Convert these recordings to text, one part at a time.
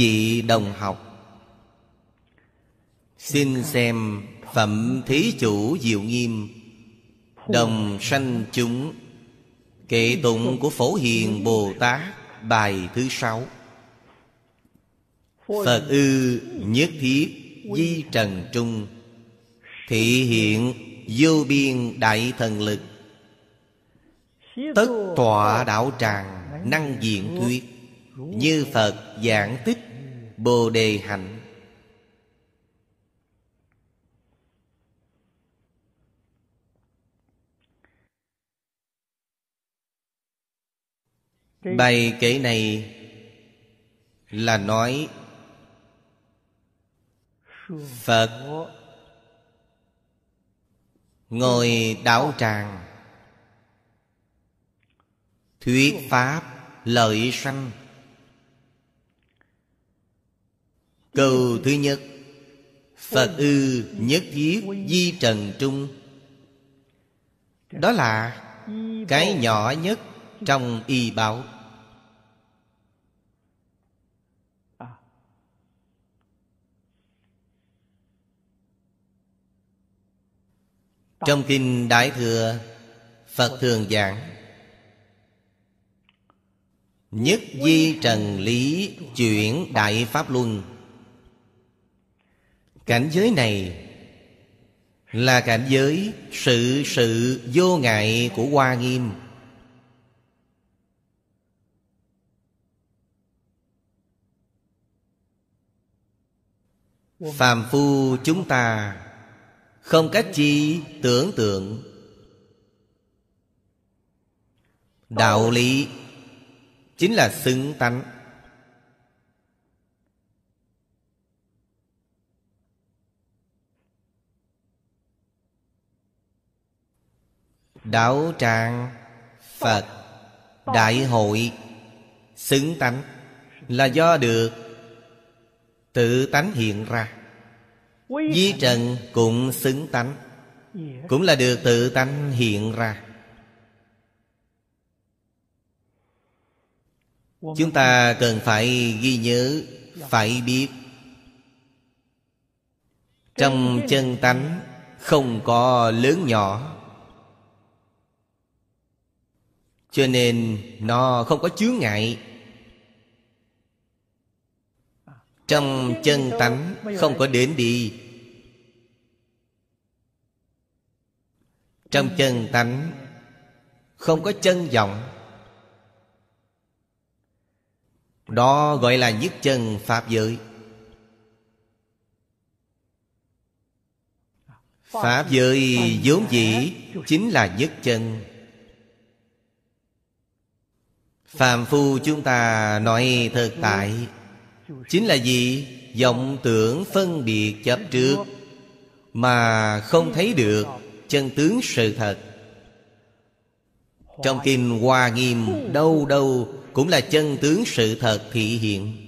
vị đồng học. Xin xem phẩm thí chủ diệu nghiêm, đồng sanh chúng kệ tụng của phổ hiền bồ tát bài thứ sáu. Phật ư nhất thiết di trần trung, thị hiện vô biên đại thần lực. Tất tọa đạo tràng năng diện thuyết, như phật giảng tích bồ đề hạnh. Bài kể này là nói phật ngồi đạo tràng thuyết pháp lợi sanh câu thứ nhất. Phật ư nhất thiết di trần trung. Đó là cái nhỏ nhất trong y bảo. Trong kinh đại thừa, phật thường giảng, nhất di trần lý chuyển đại pháp luân cảnh giới này là cảnh giới sự sự vô ngại của hoa nghiêm. Phàm phu chúng ta không cách chi tưởng tượng. Đạo lý chính là xứng tánh. Đạo tràng phật đại hội xứng tánh là do được tự tánh hiện ra. Di trần cũng xứng tánh Cũng là được tự tánh hiện ra. Chúng ta cần phải ghi nhớ, Phải biết Trong chân tánh Không có lớn nhỏ. Cho nên nó không có chướng ngại. Trong chân tánh không có đến đi. Trong chân tánh Không có chân vọng. Đó gọi là nhất chân Pháp giới. Pháp giới vốn dĩ Chính là nhất chân. Phàm phu chúng ta nói thực tại. Chính là gì? vọng tưởng phân biệt chấp trước Mà không thấy được chân tướng sự thật. Trong kinh Hoa Nghiêm, đâu đâu Cũng là chân tướng sự thật thị hiện.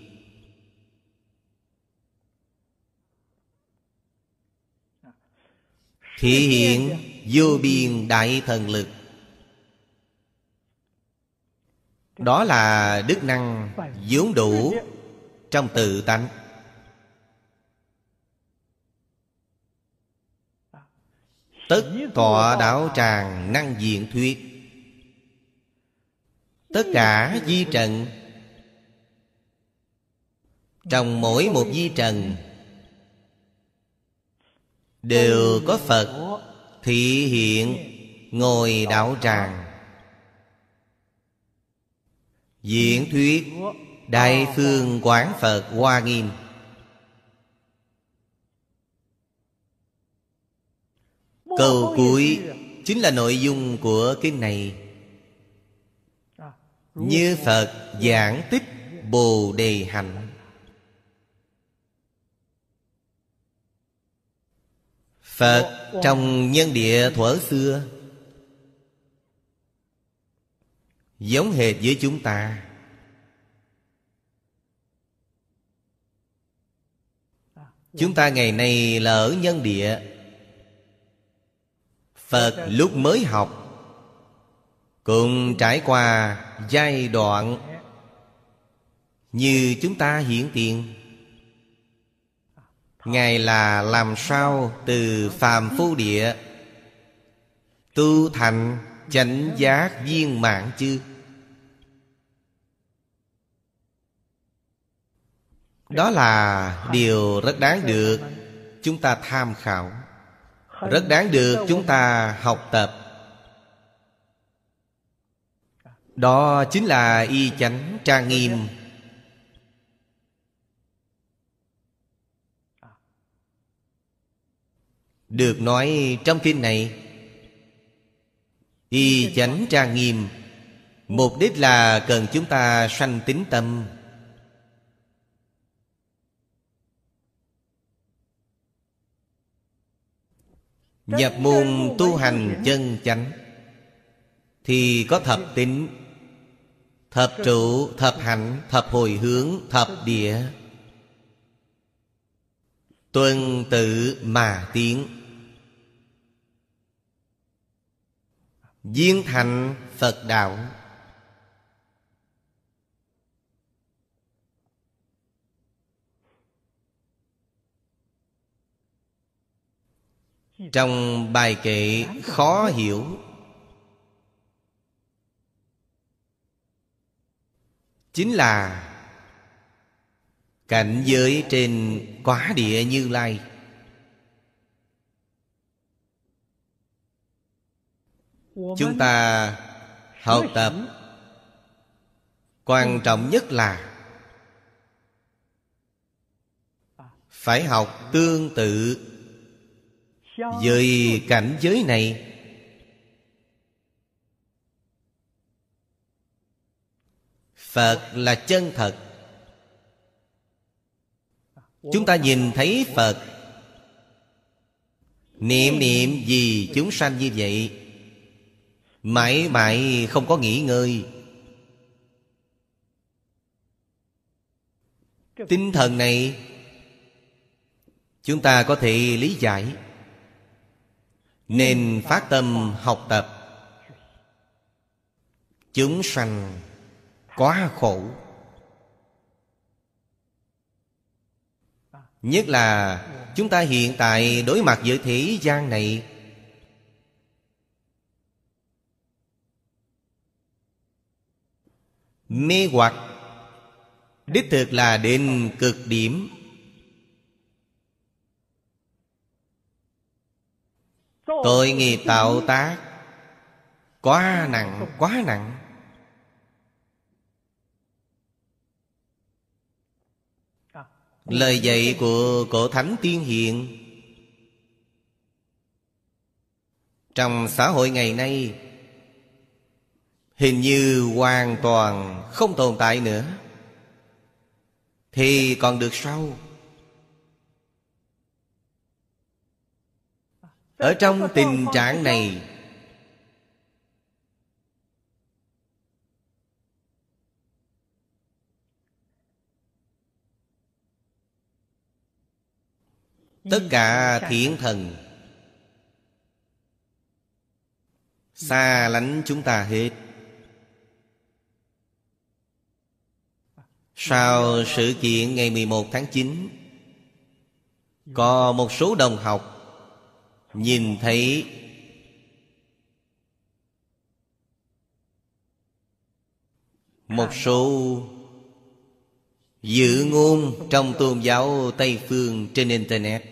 Thị hiện vô biên đại thần lực. Đó là đức năng vốn đủ trong tự tánh. Tất thọ đạo tràng năng diện thuyết. Tất cả di trần. Trong mỗi một di trần, đều có phật thị hiện ngồi đạo tràng diễn thuyết Đại phương quán Phật Hoa Nghiêm. Câu cuối chính là nội dung của kinh này. Như Phật giảng tích Bồ Đề Hạnh. Phật trong nhân địa thuở xưa Giống hệt với chúng ta. Chúng ta ngày nay là ở nhân địa. Phật lúc mới học Cũng trải qua giai đoạn Như chúng ta hiển tiền. Ngài là làm sao từ phàm phu địa, Tu thành chánh giác viên mạng chư Đó là điều rất đáng được Chúng ta tham khảo. Rất đáng được chúng ta học tập. Đó chính là y chánh trang nghiêm. Được nói trong kinh này, Y chánh trang nghiêm, Mục đích là cần chúng ta sanh tính tâm. Nhập môn tu hành chân chánh Thì có thập tính Thập trụ, thập hạnh, thập hồi hướng, thập địa. Tuân tự mà tiến. Viên thành Phật đạo Trong bài kệ khó hiểu. Chính là Cảnh giới trên quá địa như lai. Chúng ta học tập Quan trọng nhất là Phải học tương tự. Với cảnh giới này, Phật là chân thật. Chúng ta nhìn thấy Phật. Niệm niệm gì chúng sanh như vậy, Mãi mãi không có nghỉ ngơi. Tinh thần này, Chúng ta có thể lý giải. Nên phát tâm học tập. Chúng sanh quá khổ. Nhất là chúng ta hiện tại đối mặt với thế gian này. Mê hoặc, Đích thực là đến cực điểm. Tội nghiệp tạo tác. Quá nặng, quá nặng. Lời dạy của cổ thánh tiên hiện Trong xã hội ngày nay Hình như hoàn toàn không tồn tại nữa. Thì còn được sao? Ở trong tình trạng này, Tất cả thiện thần Xa lánh chúng ta hết. Sau sự kiện ngày 11 tháng 9 Có một số đồng học Nhìn thấy Một số Dự ngôn trong tôn giáo Tây Phương trên Internet.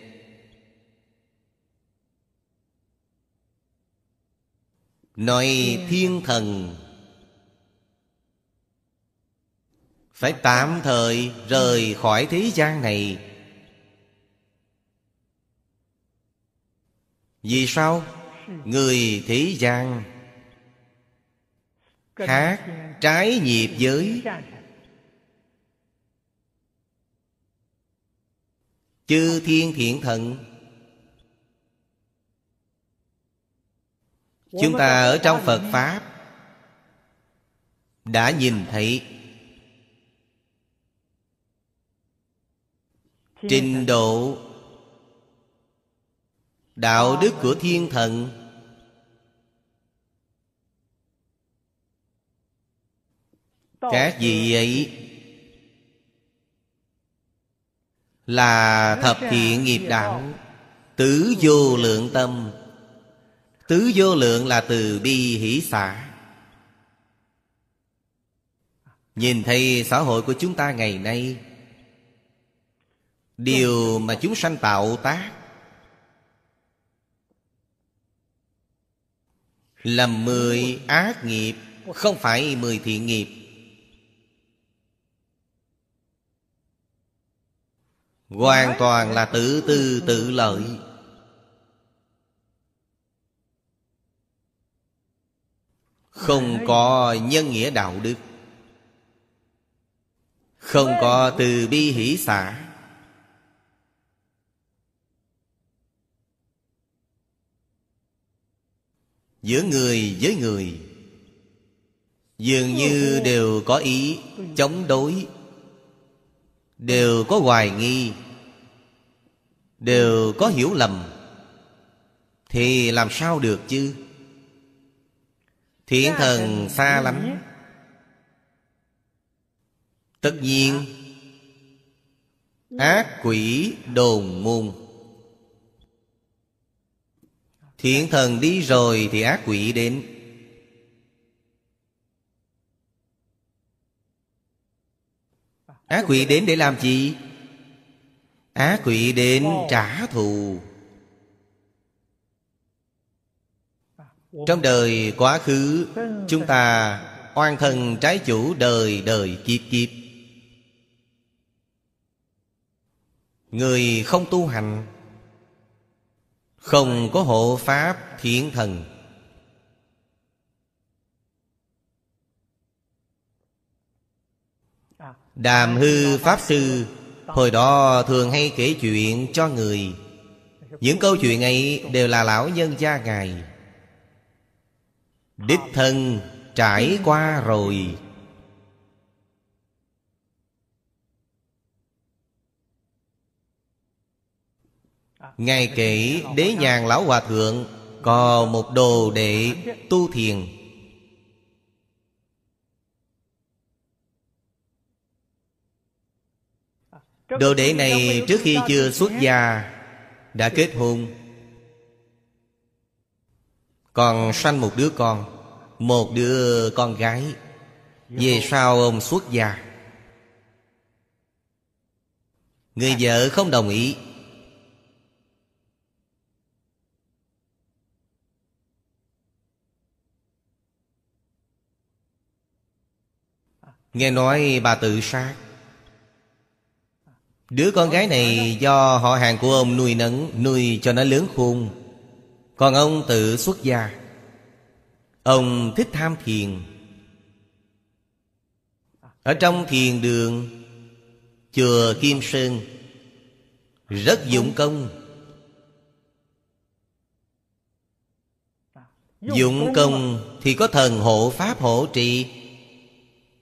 Nói thiên thần, Phải tạm thời rời khỏi thế gian này. Vì sao? Người thế gian Khác trái nhịp giới Chư thiên thiện thần Chúng ta ở trong Phật Pháp Đã nhìn thấy Trình độ Đạo đức của thiên thần. Các vị ấy Là thập thiện nghiệp đạo. Tứ vô lượng tâm. Tứ vô lượng là từ bi hỷ xả. Nhìn thấy xã hội của chúng ta ngày nay, Điều mà chúng sanh tạo tác Làm mười ác nghiệp, Không phải mười thiện nghiệp. Hoàn toàn là tự tư tự lợi. Không có nhân nghĩa đạo đức. Không có từ bi hỷ xả. Giữa người với người. Dường như đều có ý chống đối. Đều có hoài nghi. Đều có hiểu lầm. Thì làm sao được chứ? Thiện thần xa lắm. Tất nhiên Ác quỷ đồn môn Thiện thần đi rồi thì ác quỷ đến. Ác quỷ đến để làm gì? Ác quỷ đến trả thù. Trong đời quá khứ, Chúng ta oan thần trái chủ đời đời kiếp kiếp. Người không tu hành không có hộ pháp thiện thần. Đàm hư Pháp Sư, Hồi đó thường hay kể chuyện cho người. Những câu chuyện ấy đều là lão nhân gia ngài. Đích thân trải qua rồi. Ngài kể đế nhàn lão hòa thượng, Có một đồ đệ tu thiền. Đồ đệ này trước khi chưa xuất gia, Đã kết hôn. Còn sanh một đứa con, Một đứa con gái. Về sau ông xuất gia. Người vợ không đồng ý. Nghe nói bà tự sát. Đứa con gái này do họ hàng của ông nuôi nấng, Nuôi cho nó lớn khôn Còn ông tự xuất gia. Ông thích tham thiền. Ở trong thiền đường, Chùa Kim Sơn, Rất dụng công. Dụng công thì có thần hộ, pháp hộ trì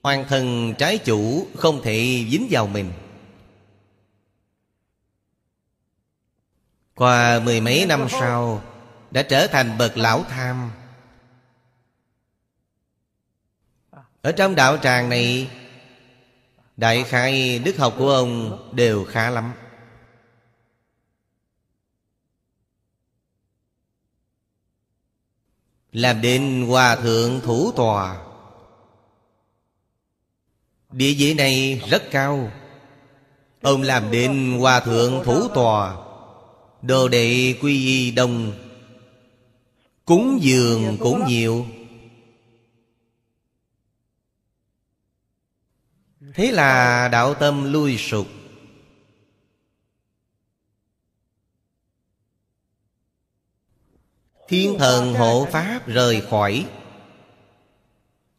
Hoàng thần trái chủ không thể dính vào mình. Qua mười mấy năm sau, Đã trở thành bậc lão tham. Ở trong đạo tràng này, Đại khai đức học của ông đều khá lắm. Làm đến hòa thượng thủ tòa Địa vị này rất cao. Ông làm đến hòa thượng thủ tòa, Đồ đệ quy y đông. Cúng dường cũng nhiều. Thế là đạo tâm lui sụp. Thiên thần hộ pháp rời khỏi.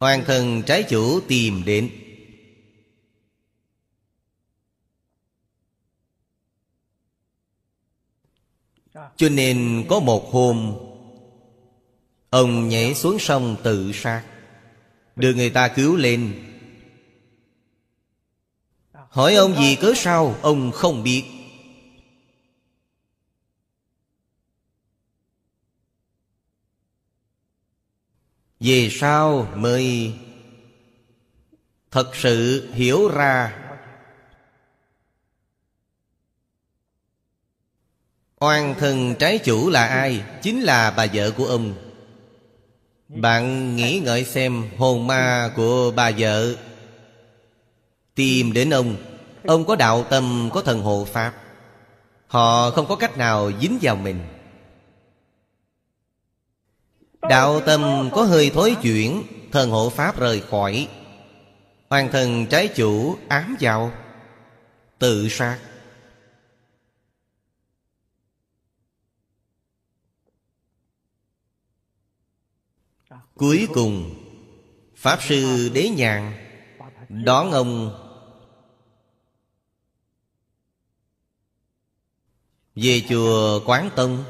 Hoàng thần trái chủ tìm đến. Cho nên có một hôm, Ông nhảy xuống sông tự sát Được người ta cứu lên. Hỏi ông gì cớ sao, Ông không biết. Về sau mới Thật sự hiểu ra Oan thân trái chủ là ai? Chính là bà vợ của ông. Bạn nghĩ ngợi xem hồn ma của bà vợ. Tìm đến ông. Ông có đạo tâm, có thần hộ Pháp. Họ không có cách nào dính vào mình. Đạo tâm có hơi thối chuyển Thần hộ Pháp rời khỏi. Hoàng thần trái chủ ám vào. Tự sát. Cuối cùng, Pháp sư Đế Nhàn Đón ông. Về chùa Quán Tông,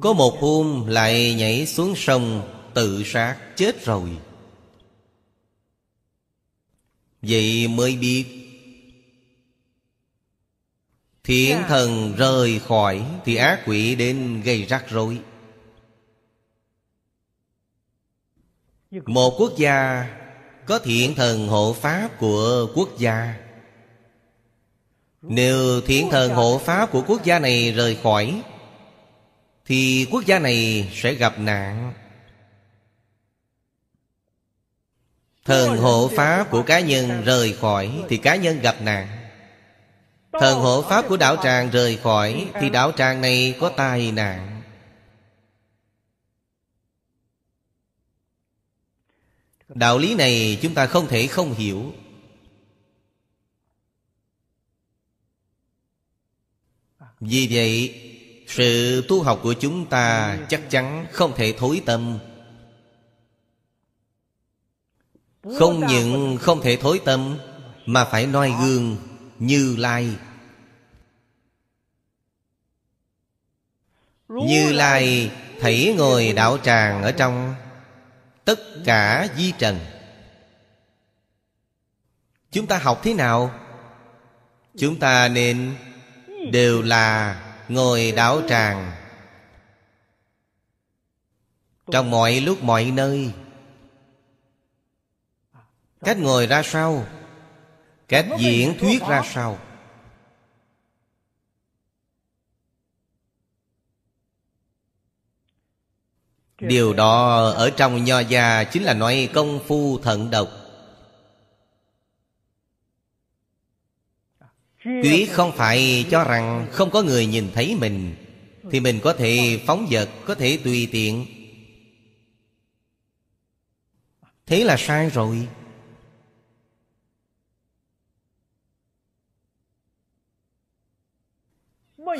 Có một hôm lại nhảy xuống sông Tự sát chết rồi. Vậy mới biết, Thiện thần rời khỏi Thì ác quỷ đến gây rắc rối. Một quốc gia Có thiện thần hộ pháp của quốc gia. Nếu thiện thần hộ pháp của quốc gia này rời khỏi, Thì quốc gia này sẽ gặp nạn. Thần hộ pháp của cá nhân rời khỏi, Thì cá nhân gặp nạn. Thần hộ pháp của đạo tràng rời khỏi, Thì đạo tràng này có tai nạn. Đạo lý này chúng ta không thể không hiểu. Vì vậy, Sự tu học của chúng ta chắc chắn không thể thối tâm. Không những không thể thối tâm, Mà phải noi gương Như Lai. Như Lai thấy ngồi đạo tràng ở trong. Tất cả di trần. Chúng ta học thế nào? Chúng ta nên Đều là ngồi đảo tràng. Trong mọi lúc, mọi nơi. Cách ngồi ra sao? Cách diễn thuyết ra sao? Điều đó ở trong nho gia Chính là nói công phu thận độc. Tuyết không phải cho rằng không có người nhìn thấy mình, Thì mình có thể phóng vật, Có thể tùy tiện. Thế là sai rồi.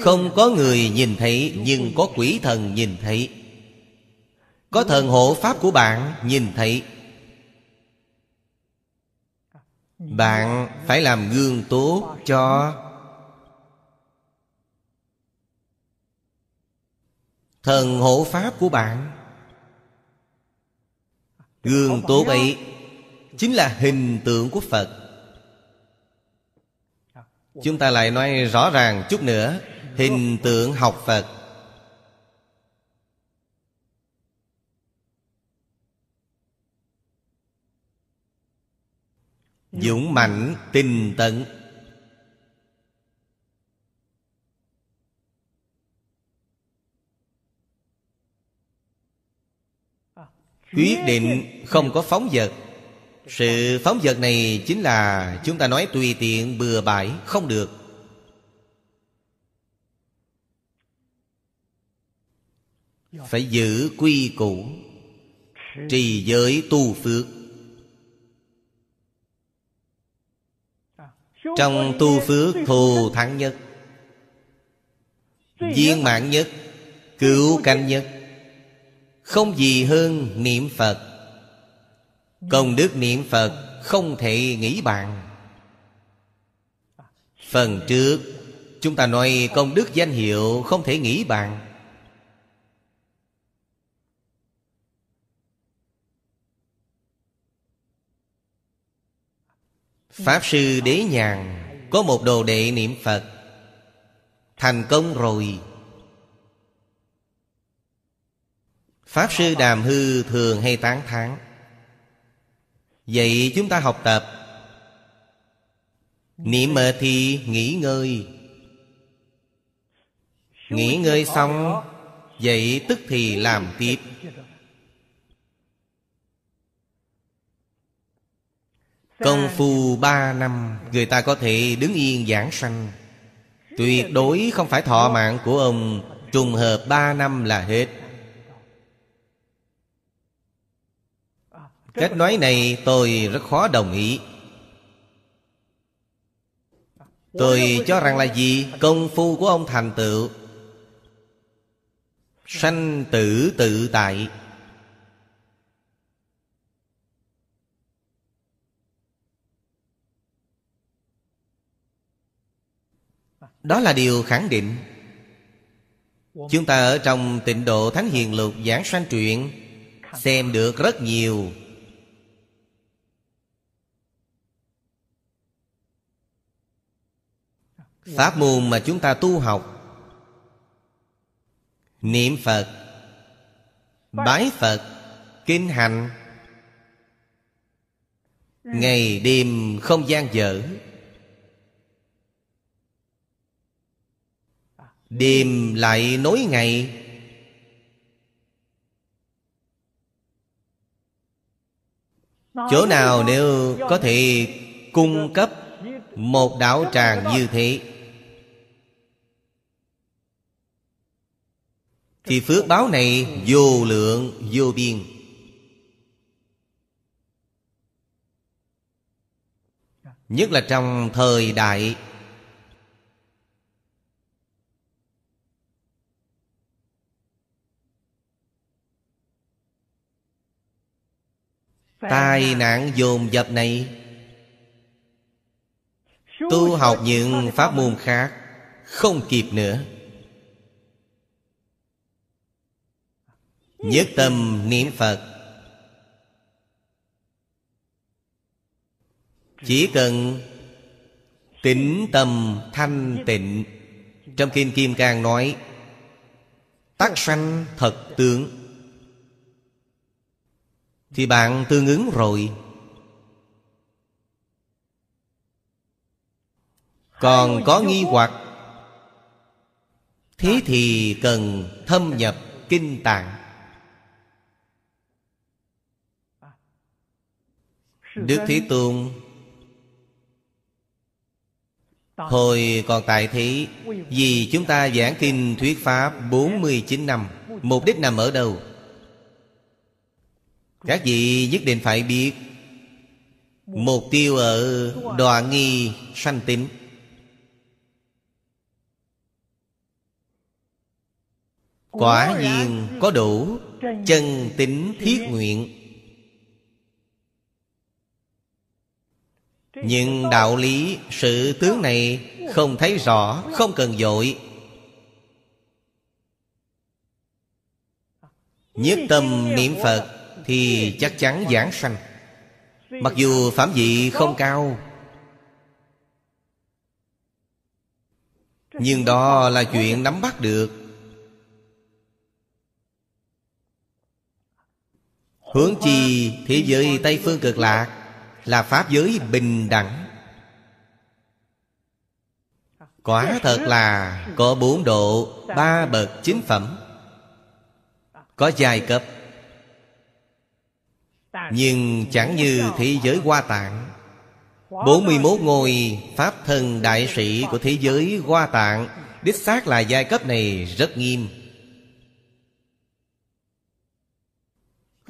Không có người nhìn thấy, Nhưng có quỷ thần nhìn thấy. Có thần hộ pháp của bạn, nhìn thấy. Bạn phải làm gương tốt cho Thần hộ pháp của bạn. Gương tốt ấy Chính là hình tượng của Phật. Chúng ta lại nói rõ ràng chút nữa, Hình tượng học Phật. Dũng mạnh tinh tấn. Quyết định không có phóng vật. Sự phóng vật này chính là Chúng ta nói tùy tiện bừa bãi Không được. Phải giữ quy củ Trì giới tu phước Trong tu phước thù thắng nhất, Viên mạng nhất, Cứu cánh nhất. Không gì hơn niệm Phật. Công đức niệm Phật Không thể nghĩ bàn. Phần trước, Chúng ta nói công đức danh hiệu Không thể nghĩ bàn. Pháp Sư Đế Nhàn Có một đồ đệ niệm Phật. Thành công rồi. Pháp Sư Đàm Hư thường hay tán thán, Vậy chúng ta học tập. Niệm mệt thì nghỉ ngơi. Nghỉ ngơi xong, Vậy tức thì làm tiếp. Công phu ba năm Người ta có thể đứng yên giảng sanh. Tuyệt đối không phải thọ mạng của ông Trùng hợp ba năm là hết. Cách nói này tôi rất khó đồng ý. Tôi cho rằng là gì? Công phu của ông thành tựu. Sanh tử tự tại Đó là điều khẳng định. Chúng ta ở trong tịnh độ Thánh Hiền Lục giảng sanh truyện, Xem được rất nhiều. Pháp môn mà chúng ta tu học, Niệm Phật, Bái Phật, Kinh hành, Ngày đêm không gian dở. Đêm lại nối ngày. Chỗ nào nếu có thể cung cấp Một đạo tràng như thế? Thì phước báo này vô lượng, vô biên. Nhất là trong thời đại Tai nạn dồn dập này. Tu học những pháp môn khác Không kịp nữa. Nhất tâm niệm Phật. Chỉ cần tĩnh tâm thanh tịnh. Trong Kinh Kim Cang nói Tắc sanh thật tướng Thì bạn tương ứng rồi. Còn có nghi hoặc Thế thì cần thâm nhập kinh tạng. Đức Thế Tôn Hồi còn tại thế Vì chúng ta giảng kinh thuyết Pháp 49 năm Mục đích nằm ở đâu? Các vị nhất định phải biết. Mục tiêu ở đoạn nghi sanh tính Quả nhiên có đủ chân tính thiết nguyện. Nhưng đạo lý, sự tướng này Không thấy rõ, Không cần dội. Nhất tâm niệm Phật thì chắc chắn giảng sanh. Mặc dù phạm vị không cao, Nhưng đó là chuyện nắm bắt được. Hướng chi thế giới Tây Phương cực lạc là pháp giới bình đẳng. Quả thật là có bốn độ, ba bậc chính phẩm, có giai cấp nhưng chẳng như thế giới hoa tạng. 41 ngôi Pháp thân đại sĩ của thế giới Hoa Tạng, Đích xác là giai cấp này rất nghiêm.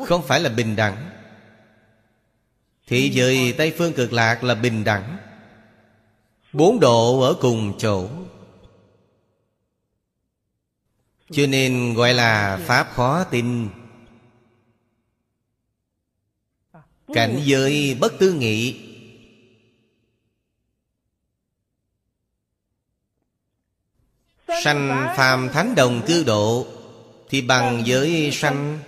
Không phải là bình đẳng. Thế giới Tây Phương cực lạc là bình đẳng. Bốn độ ở cùng chỗ. Cho nên gọi là Pháp khó tin. Cảnh giới bất tư nghị. Sanh phàm thánh đồng cư độ, Thì bằng giới sanh,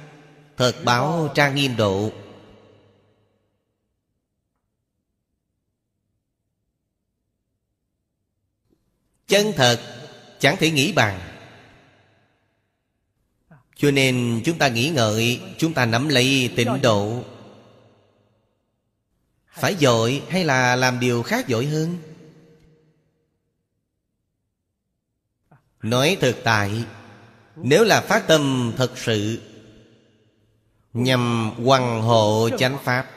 Thật báo trang nghiêm độ. Chân thật, chẳng thể nghĩ bằng. Cho nên chúng ta nghĩ ngợi, Chúng ta nắm lấy tịnh độ. Phải dội hay là làm điều khác dội hơn? Nói thực tại, Nếu là phát tâm thật sự, Nhằm hoàng hộ chánh pháp,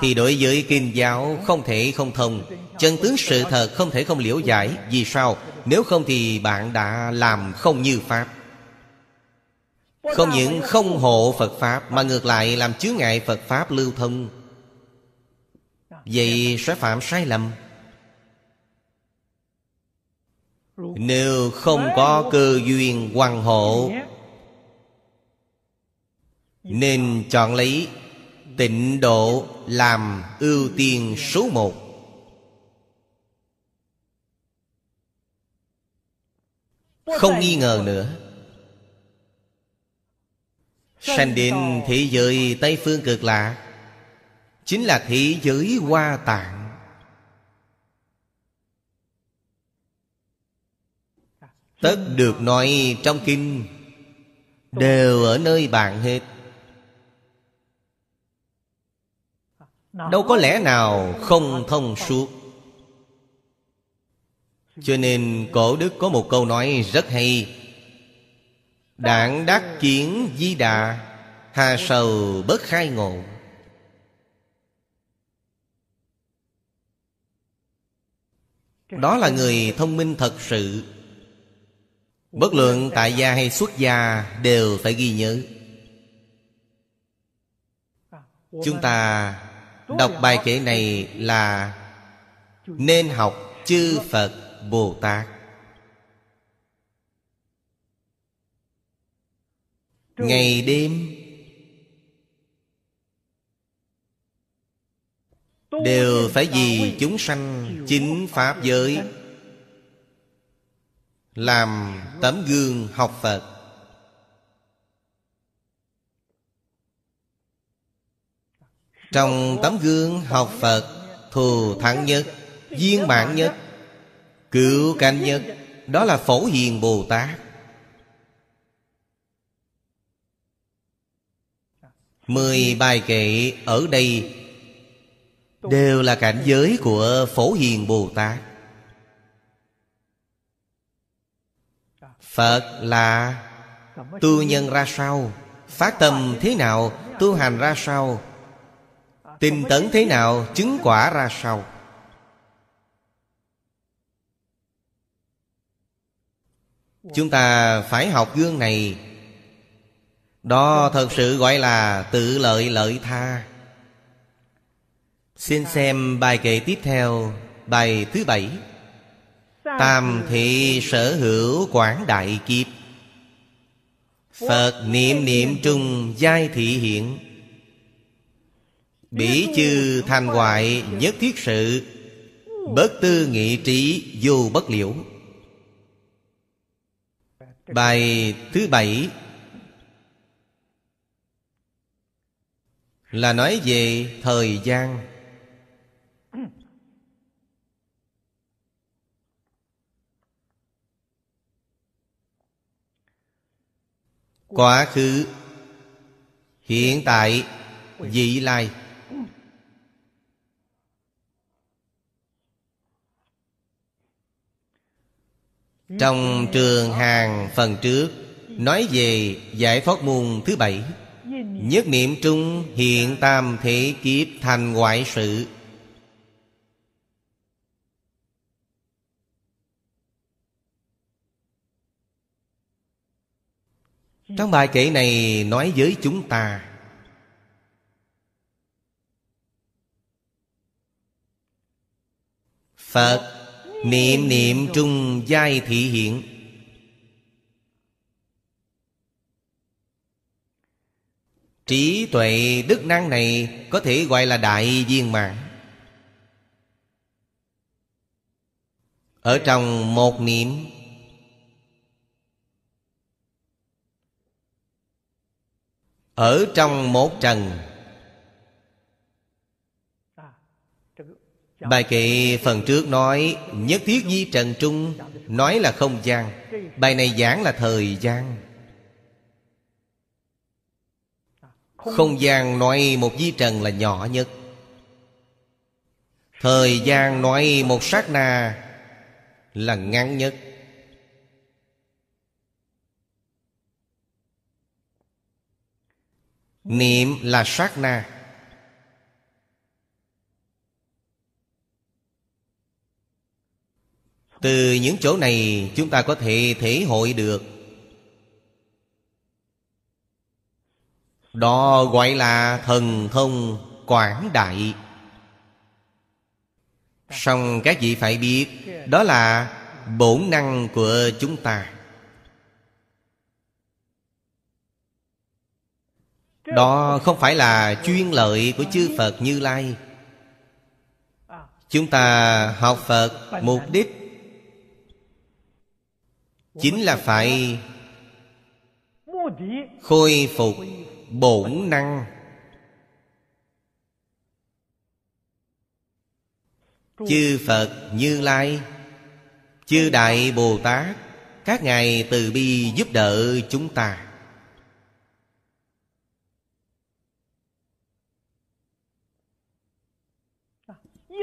Thì đối với kinh giáo không thể không thông. Chân tướng sự thật không thể không liễu giải. Vì sao? Nếu không thì bạn đã làm không như Pháp. Không những không hộ Phật Pháp, Mà ngược lại làm chướng ngại Phật Pháp lưu thông. Vậy sẽ phạm sai lầm. Nếu không có cơ duyên hoàng hộ Nên chọn lấy tịnh độ làm ưu tiên số một. Không nghi ngờ nữa. Sanh đến thế giới Tây Phương cực lạ Chính là thế giới hoa tạng. Tất được nói trong kinh, Đều ở nơi bạn hết. Đâu có lẽ nào không thông suốt. Cho nên cổ đức có một câu nói rất hay. Đảng đắc kiến di đà, Hà sầu bất khai ngộ. Đó là người thông minh thật sự. Bất luận tại gia hay xuất gia Đều phải ghi nhớ. Chúng ta đọc bài kệ này là Nên học chư Phật Bồ Tát. Ngày đêm Đều phải vì chúng sanh chính Pháp giới. Làm tấm gương học phật. Trong tấm gương học phật, thù thắng nhất, viên mãn nhất, cứu cánh nhất, đó là phổ hiền bồ tát. Mười bài kệ ở đây đều là cảnh giới của phổ hiền bồ tát. Phật là tu nhân ra sao? Phát tâm thế nào? Tu hành ra sao? Tinh tấn thế nào? Chứng quả ra sao? Chúng ta phải học gương này. Đó thật sự gọi là tự lợi lợi tha Xin xem bài kệ tiếp theo, Bài thứ bảy. Tam thị sở hữu quảng đại kiếp. Phật niệm niệm trung giai thị hiện. Bỉ chư thành hoại nhất thiết sự. Bất tư nghị trí vô bất liễu. Bài thứ bảy. Là nói về thời gian. Quá khứ. Hiện tại. Vị lai. Trong trường hàng phần trước, Nói về giải thoát môn thứ bảy. Nhất niệm trung hiện tam thể kiếp thành ngoại sự. Ừ. Trong bài kể này nói với chúng ta. Phật niệm niệm trung giai thị hiện. Trí tuệ đức năng này có thể gọi là đại viên mạng Ở trong một niệm ở trong một trần. Bài kệ phần trước nói, nhất thiết di trần trung, nói là không gian. Bài này giảng là thời gian. Không gian nói một di trần là nhỏ nhất. Thời gian nói một sát na là ngắn nhất. Niệm là sát na. Từ những chỗ này, chúng ta có thể thể hội được. Đó gọi là thần thông quảng đại. Xong các vị phải biết, Đó là bổn năng của chúng ta. Đó không phải là chuyên lợi của chư Phật Như Lai. Chúng ta học Phật mục đích Chính là phải Khôi phục bổn năng. Chư Phật Như Lai, Chư Đại Bồ Tát, Các ngài từ bi giúp đỡ chúng ta.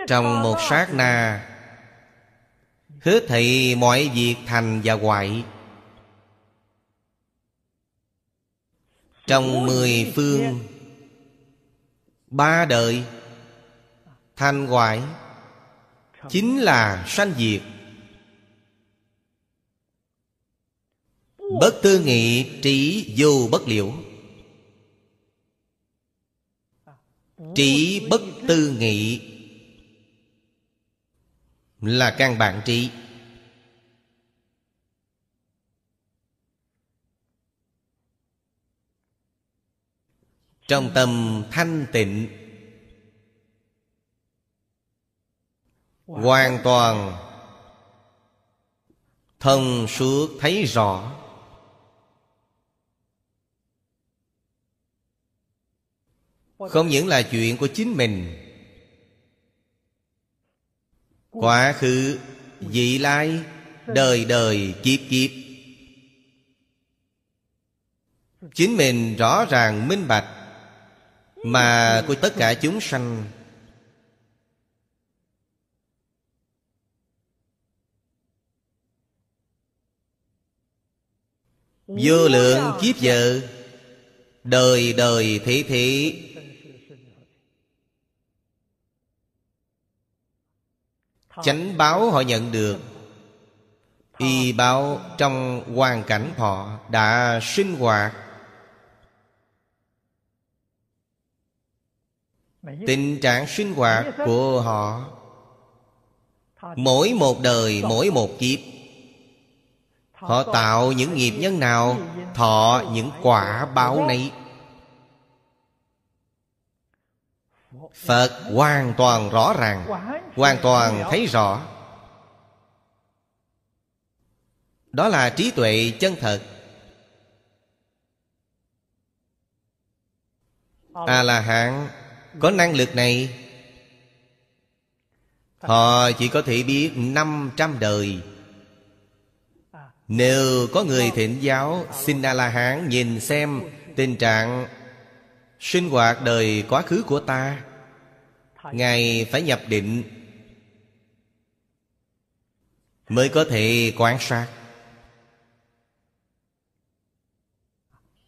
Trong một sát na. Hết thị mọi việc thành và hoại. Trong mười phương Ba đời Thành hoại. Chính là sanh diệt. Bất tư nghị trí vô bất liễu. Trí bất tư nghị là căn bản trí Trong tâm thanh tịnh, Hoàn toàn Thông suốt thấy rõ. Không những là chuyện của chính mình Quá khứ, Vị lai, Đời đời, kiếp kiếp. Chính mình rõ ràng minh bạch, Mà của tất cả chúng sanh. Vô lượng kiếp giờ, Đời đời thế thế. Chánh báo họ nhận được. Y báo trong hoàn cảnh họ đã sinh hoạt. Tình trạng sinh hoạt của họ Mỗi một đời mỗi một kiếp. Họ tạo những nghiệp nhân nào Thọ những quả báo này Phật hoàn toàn rõ ràng, Hoàn toàn thấy rõ. Đó là trí tuệ chân thật. A-la-hán, có năng lực này. Họ chỉ có thể biết 500 đời. Nếu có người thịnh giáo, Xin A-la-hán nhìn xem Tình trạng Sinh hoạt đời quá khứ của ta. Ngài phải nhập định Mới có thể quan sát.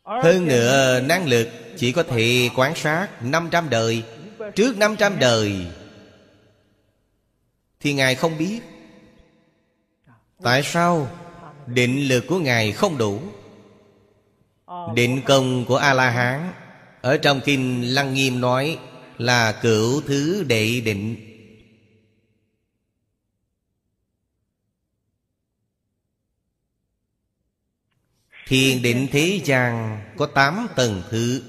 Hơn nữa năng lực chỉ có thể quan sát 500 đời. Trước 500 đời Thì Ngài không biết. Tại sao Định lực của Ngài không đủ? Định công của A-la-hán Ở trong Kinh Lăng Nghiêm nói là cửu thứ đệ định. Thiền định thế gian có tám tầng thứ.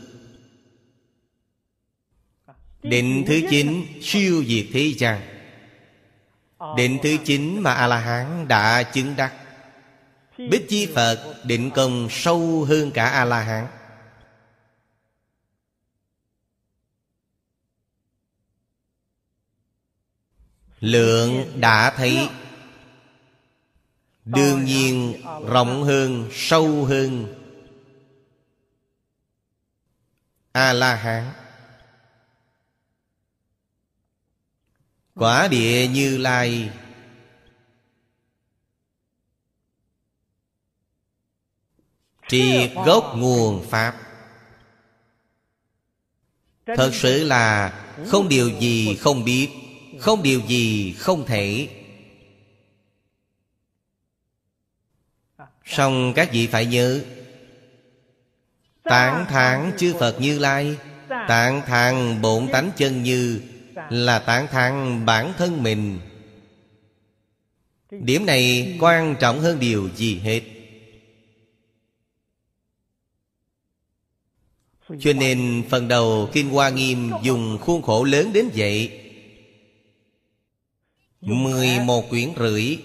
Định thứ chín, siêu diệt thế gian. Định thứ chín mà A-la-hán đã chứng đắc. Bích Chi Phật định công sâu hơn cả A-la-hán. Lượng đã thấy. Đương nhiên rộng hơn, sâu hơn. A-la-hán. Quả địa như lai. Triệt gốc nguồn Pháp. Thật sự là không điều gì không biết. Không điều gì không thể. Song các vị phải nhớ Tạng thán chư Phật Như Lai Tạng thán bổn tánh chân như Là tạng thán bản thân mình. Điểm này quan trọng hơn điều gì hết? Cho nên phần đầu Kinh Hoa Nghiêm dùng khuôn khổ lớn đến vậy mười một quyển rưỡi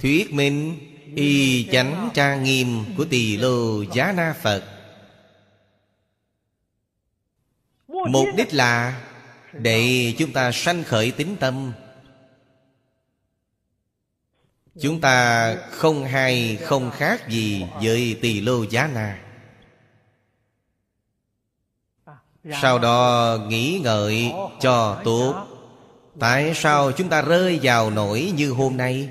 Thuyết minh Y chánh trang nghiêm của tỳ lô giá na Phật. Mục đích là Để chúng ta sanh khởi tính tâm. Chúng ta không hay không khác gì với tỳ lô giá na. Sau đó nghĩ ngợi cho tốt Tại sao chúng ta rơi vào nổi như hôm nay?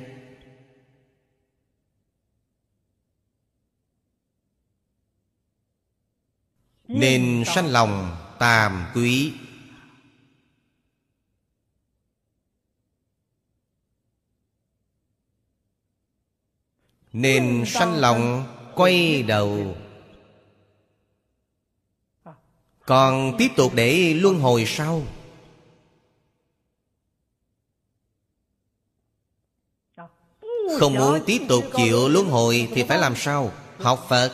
Nên sanh lòng tàm quý. Nên sanh lòng quay đầu. Còn tiếp tục để luân hồi sau. Không muốn tiếp tục chịu luân hồi Thì phải làm sao? Học Phật.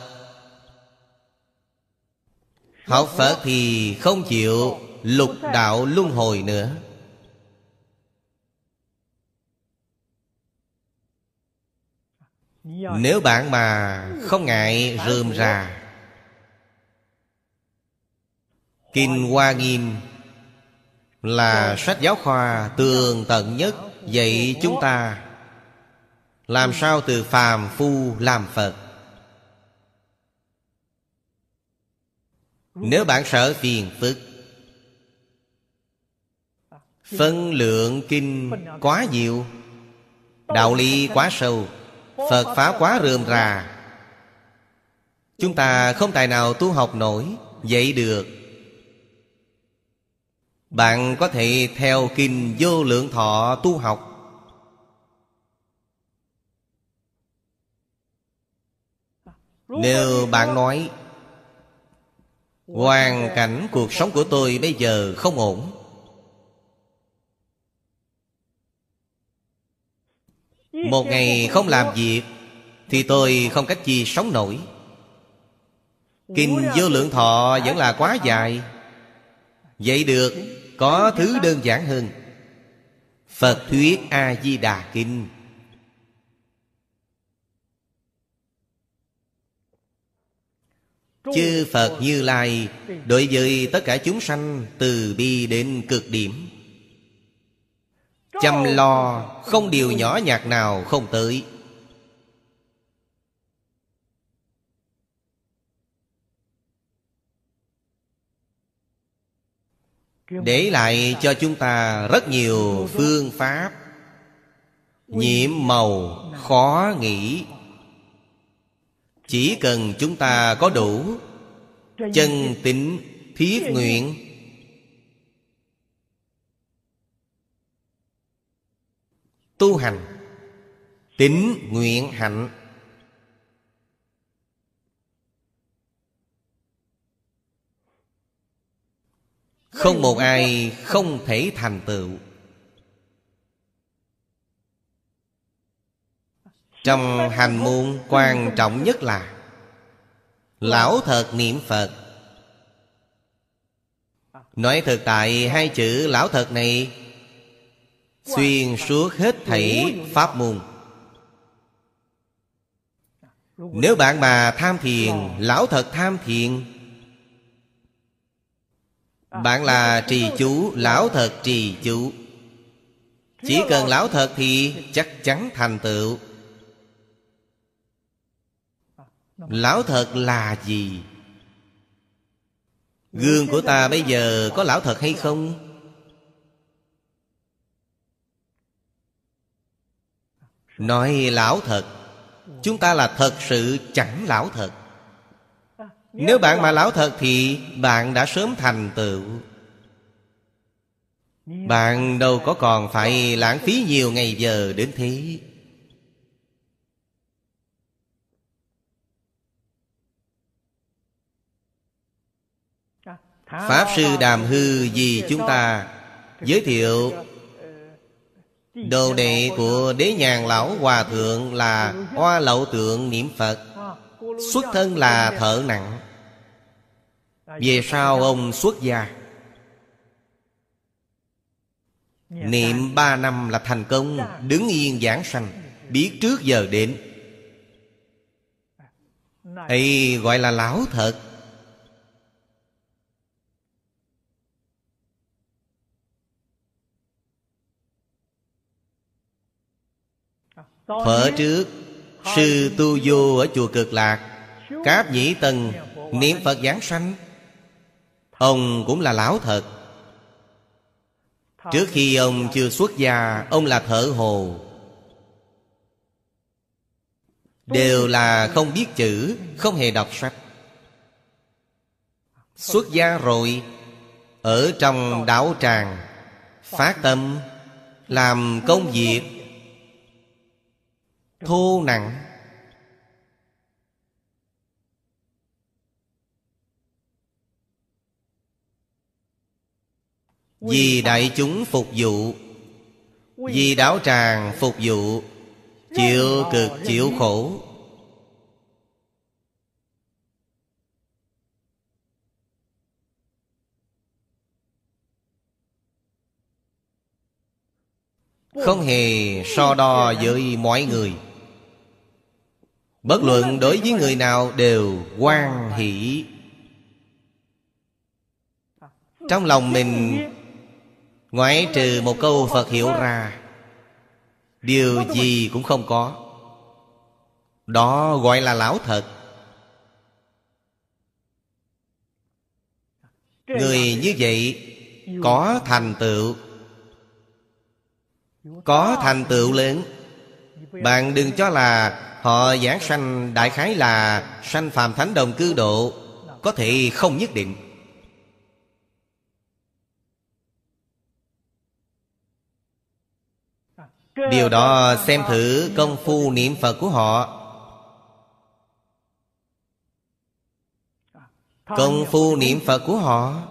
Học Phật thì không chịu lục đạo luân hồi nữa. Nếu bạn mà không ngại rườm rà, Kinh Hoa Nghiêm Là sách giáo khoa tường tận nhất Dạy chúng ta. Làm sao từ phàm phu làm Phật? Nếu bạn sợ phiền phức Phân lượng kinh quá nhiều Đạo lý quá sâu Phật Pháp quá rườm rà. Chúng ta không tài nào tu học nổi Vậy được. Bạn có thể theo kinh vô lượng thọ tu học Nếu bạn nói Hoàn cảnh cuộc sống của tôi bây giờ không ổn. Một ngày không làm việc Thì tôi không cách gì sống nổi. Kinh vô lượng thọ vẫn là quá dài. Vậy được Có thứ đơn giản hơn. Phật thuyết A-di-đà Kinh Chư Phật Như Lai, Đối với tất cả chúng sanh Từ bi đến cực điểm. Chăm lo Không điều nhỏ nhặt nào không tới. Để lại cho chúng ta rất nhiều phương pháp. Nhiễm màu khó nghĩ chỉ cần chúng ta có đủ chân tín thiết nguyện. Tu hành. Tín nguyện hạnh. Không một ai không thể thành tựu. Trong hành môn quan trọng nhất là Lão thật niệm Phật. Nói thực tại, hai chữ lão thật này Xuyên suốt hết thảy pháp môn. Nếu bạn mà tham thiền, Lão thật tham thiền, Bạn là trì chú Lão thật trì chú Chỉ cần lão thật thì chắc chắn thành tựu. Lão thật là gì? Gương của ta bây giờ có lão thật hay không? Nói lão thật, Chúng ta là thật sự chẳng lão thật Nếu bạn mà lão thật thì bạn đã sớm thành tựu Bạn đâu có còn phải lãng phí nhiều ngày giờ đến thế Pháp Sư Đàm Hư vì chúng ta Giới thiệu Đồ đệ của đế nhàn lão hòa thượng là Hoa lậu tượng niệm Phật, Xuất thân là thợ nặng. Về sau ông xuất gia. Niệm ba năm là thành công, Đứng yên giảng sanh, Biết trước giờ đến. Ấy gọi là lão thật. Phở trước, Sư Tu Vô ở chùa Cực Lạc, Cáp Nhĩ Tần Niệm Phật Giáng Sanh. Ông cũng là lão thật. Trước khi ông chưa xuất gia, Ông là thợ hồ. Đều là không biết chữ, Không hề đọc sách. Xuất gia rồi, Ở trong đảo tràng, Phát tâm, Làm công việc thô nặng. Vì đại chúng phục vụ vì đảo tràng phục vụ chịu cực chịu khổ. Không hề so đo với mọi người Bất luận đối với người nào đều quan hỷ. Trong lòng mình Ngoại trừ một câu Phật hiểu ra, Điều gì cũng không có. Đó gọi là lão thật. Người như vậy Có thành tựu, Có thành tựu lớn. Bạn đừng cho là Họ giảng sanh, đại khái là Sanh phàm thánh đồng cư độ, Có thể không nhất định. Điều đó xem thử công phu niệm Phật của họ. Công phu niệm Phật của họ.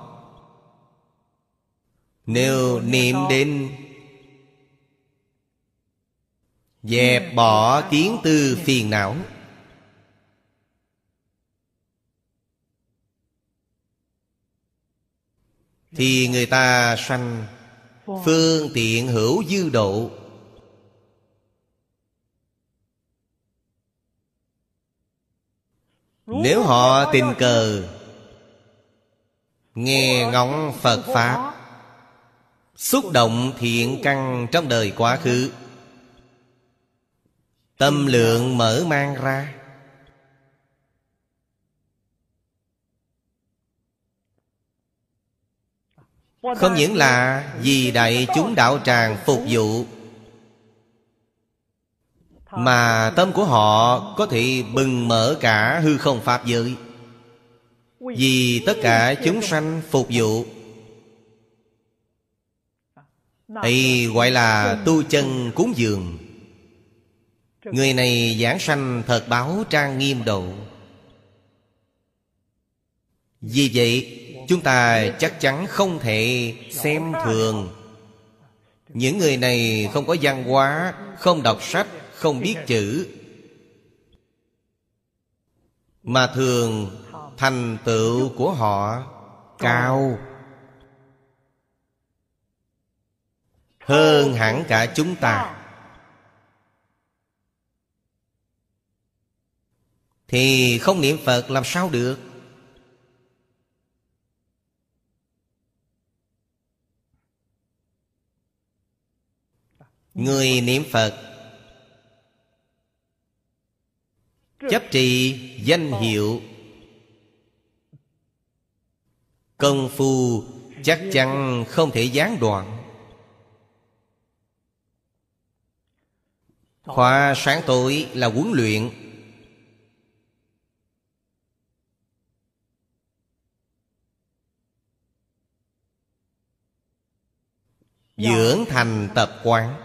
Nếu niệm đến Dẹp bỏ kiến tư phiền não. Thì người ta sanh Phương tiện hữu dư độ. Nếu họ tình cờ, Nghe ngóng Phật Pháp, Xúc động thiện căn trong đời quá khứ Tâm lượng mở mang ra. Không những là vì đại chúng đạo tràng phục vụ, Mà tâm của họ có thể bừng mở cả hư không Pháp giới. Vì tất cả chúng sanh phục vụ, ấy gọi là tu chân cúng dường. Người này giảng sanh thật báo trang nghiêm độ. Vì vậy, chúng ta chắc chắn không thể xem thường. Những người này không có văn hóa, Không đọc sách, Không biết chữ. Mà thường, thành tựu của họ cao. Hơn hẳn cả chúng ta. Thì không niệm Phật làm sao được? Người niệm Phật Chấp trì danh hiệu Công phu chắc chắn không thể gián đoạn. Khóa sáng tối là huấn luyện Dưỡng thành tập quán.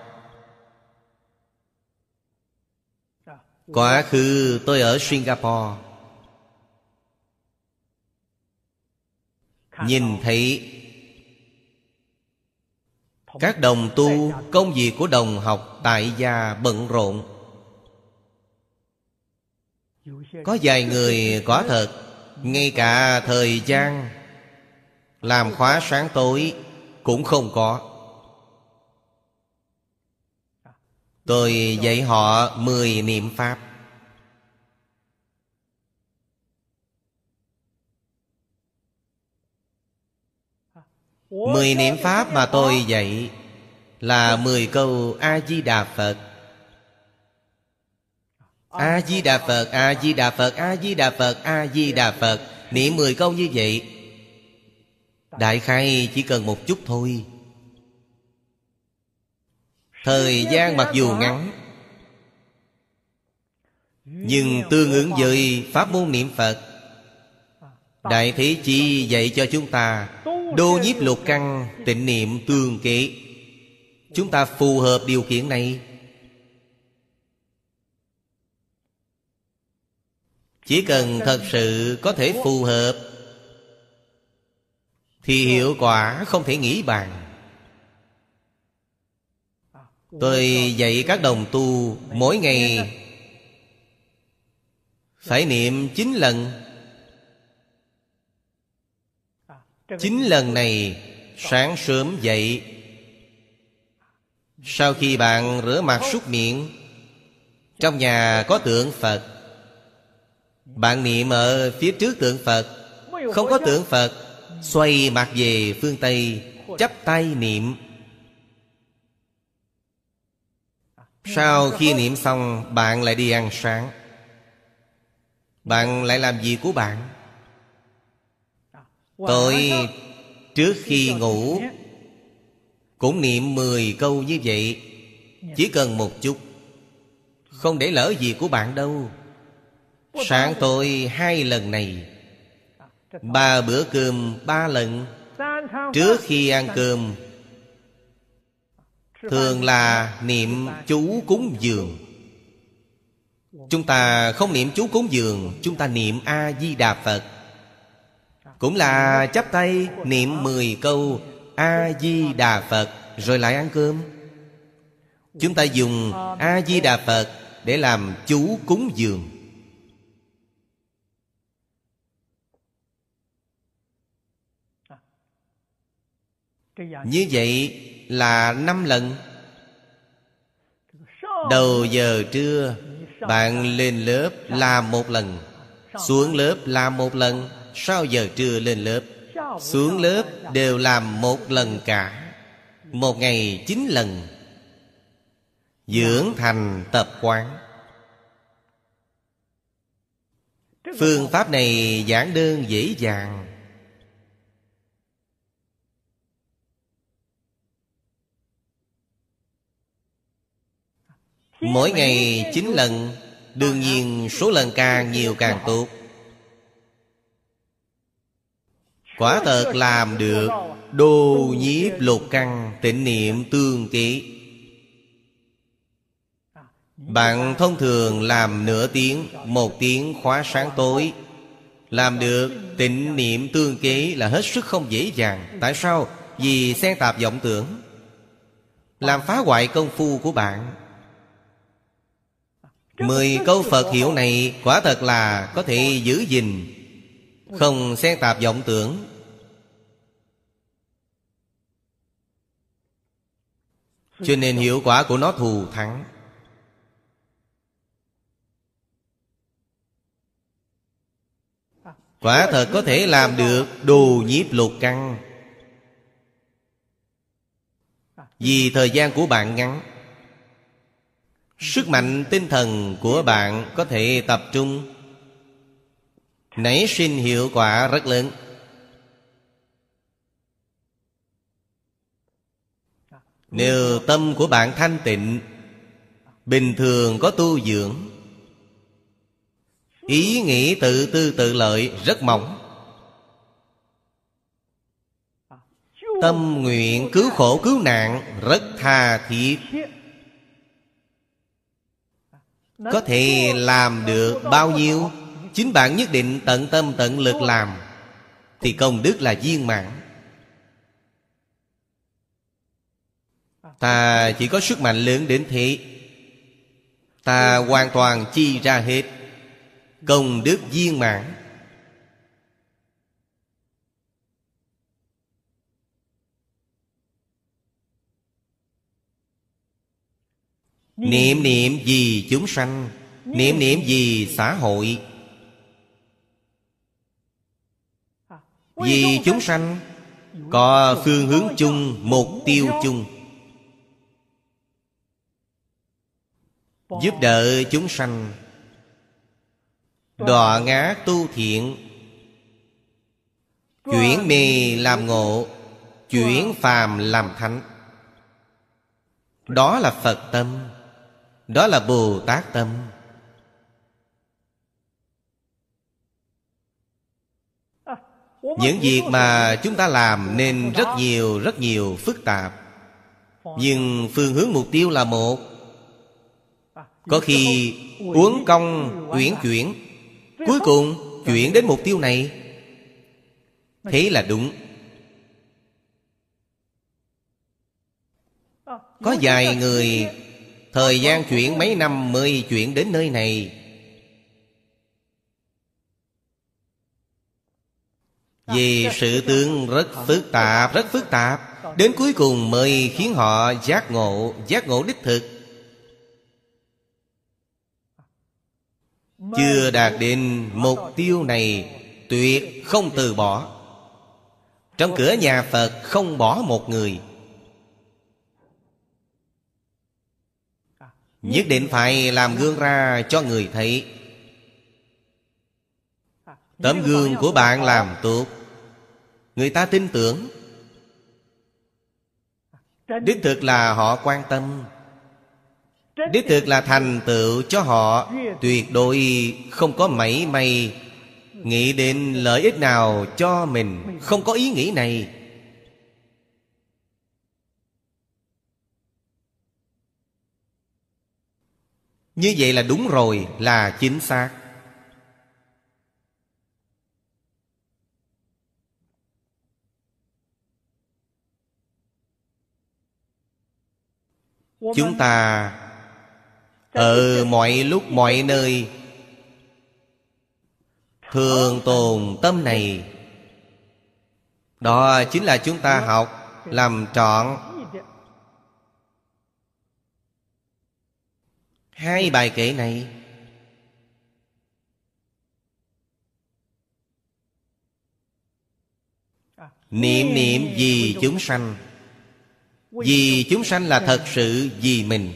Quá khứ tôi ở Singapore. Nhìn thấy Các đồng tu, Công việc của đồng học Tại gia bận rộn. Có vài người quả thật, Ngay cả thời gian Làm khóa sáng tối Cũng không có. Tôi dạy họ mười niệm Pháp. Mười niệm Pháp mà tôi dạy Là mười câu A-di-đà Phật. A-di-đà Phật, A-di-đà Phật, A-di-đà Phật, A-di-đà Phật. Niệm mười câu như vậy. Đại khai chỉ cần một chút thôi. Thời gian mặc dù ngắn, Nhưng tương ứng với pháp môn niệm Phật, Đại Thế Chi dạy cho chúng ta Đô nhiếp lục căn tịnh niệm tương kế. Chúng ta phù hợp điều kiện này. Chỉ cần thật sự có thể phù hợp, Thì hiệu quả không thể nghĩ bàn. Tôi dạy các đồng tu Mỗi ngày. Phải niệm chín lần. Chín lần này, Sáng sớm dậy. Sau khi bạn rửa mặt súc miệng, Trong nhà có tượng Phật. Bạn niệm ở phía trước tượng Phật. Không có tượng Phật, Xoay mặt về phương Tây, Chắp tay niệm. Sau khi niệm xong, Bạn lại đi ăn sáng. Bạn lại làm gì của bạn? Tôi trước khi ngủ Cũng niệm 10 câu như vậy, Chỉ cần một chút. Không để lỡ gì của bạn đâu. Sáng tôi hai lần này, Ba bữa cơm ba lần. Trước khi ăn cơm Thường là niệm chú cúng dường. Chúng ta không niệm chú cúng dường, Chúng ta niệm A-di-đà Phật. Cũng là chắp tay niệm 10 câu A-di-đà Phật, Rồi lại ăn cơm. Chúng ta dùng A-di-đà Phật Để làm chú cúng dường. Như vậy là năm lần. Đầu giờ trưa, Bạn lên lớp là một lần, Xuống lớp là một lần, Sau giờ trưa lên lớp, Xuống lớp đều làm một lần cả. Một ngày chín lần. Dưỡng thành tập quán. Phương pháp này giản đơn dễ dàng. Mỗi ngày chín lần, Đương nhiên số lần càng nhiều càng tốt. Quả thật làm được Đô nhiếp lục căn Tịnh niệm tương ký Bạn thông thường làm nửa tiếng, Một tiếng khóa sáng tối. Làm được tịnh niệm tương kế Là hết sức không dễ dàng. Tại sao? Vì xen tạp vọng tưởng. Làm phá hoại công phu của bạn. Mười câu Phật hiểu này quả thật là có thể giữ gìn. Không xen tạp vọng tưởng. Cho nên hiệu quả của nó thù thắng. Quả thật có thể làm được đồ nhiếp lục căn. Vì thời gian của bạn ngắn sức mạnh tinh thần của bạn có thể tập trung. Nảy sinh hiệu quả rất lớn. Nếu tâm của bạn thanh tịnh, bình thường có tu dưỡng, ý nghĩ tự tư tự lợi rất mỏng. Tâm nguyện cứu khổ cứu nạn rất tha thiết. Có thể làm được bao nhiêu? Chính bạn nhất định tận tâm tận lực làm. Thì công đức là viên mãn. Ta chỉ có sức mạnh lớn đến thế. Ta hoàn toàn chi ra hết. Công đức viên mãn. Niệm niệm vì chúng sanh. Niệm niệm vì xã hội. Vì chúng sanh Có phương hướng chung, Mục tiêu chung. Giúp đỡ chúng sanh. Đọa ngã tu thiện. Chuyển mê làm ngộ. Chuyển phàm làm thánh. Đó là Phật tâm. Đó là Bồ Tát tâm. Những việc mà chúng ta làm nên rất nhiều rất nhiều phức tạp. Nhưng phương hướng mục tiêu là một. Có khi uống công uyển chuyển. Cuối cùng chuyển đến mục tiêu này. Thế là đúng. Có vài người Thời gian chuyển mấy năm mới chuyển đến nơi này. Vì sự tướng rất phức tạp, rất phức tạp. Đến cuối cùng mới khiến họ giác ngộ, giác ngộ đích thực. Chưa đạt đến mục tiêu này Tuyệt không từ bỏ. Trong cửa nhà Phật không bỏ một người. Nhất định phải làm gương ra cho người thấy. Tấm gương của bạn làm tốt. Người ta tin tưởng. Đích thực là họ quan tâm. Đích thực là thành tựu cho họ. Tuyệt đối không có mảy may Nghĩ đến lợi ích nào cho mình. Không có ý nghĩ này. Như vậy là đúng rồi, Là chính xác. Chúng ta Ở mọi lúc, mọi nơi, Thường tồn tâm này. Đó chính là chúng ta học, Làm trọn Hai bài kệ này. Niệm niệm vì chúng sanh. Vì chúng sanh là thật sự vì mình.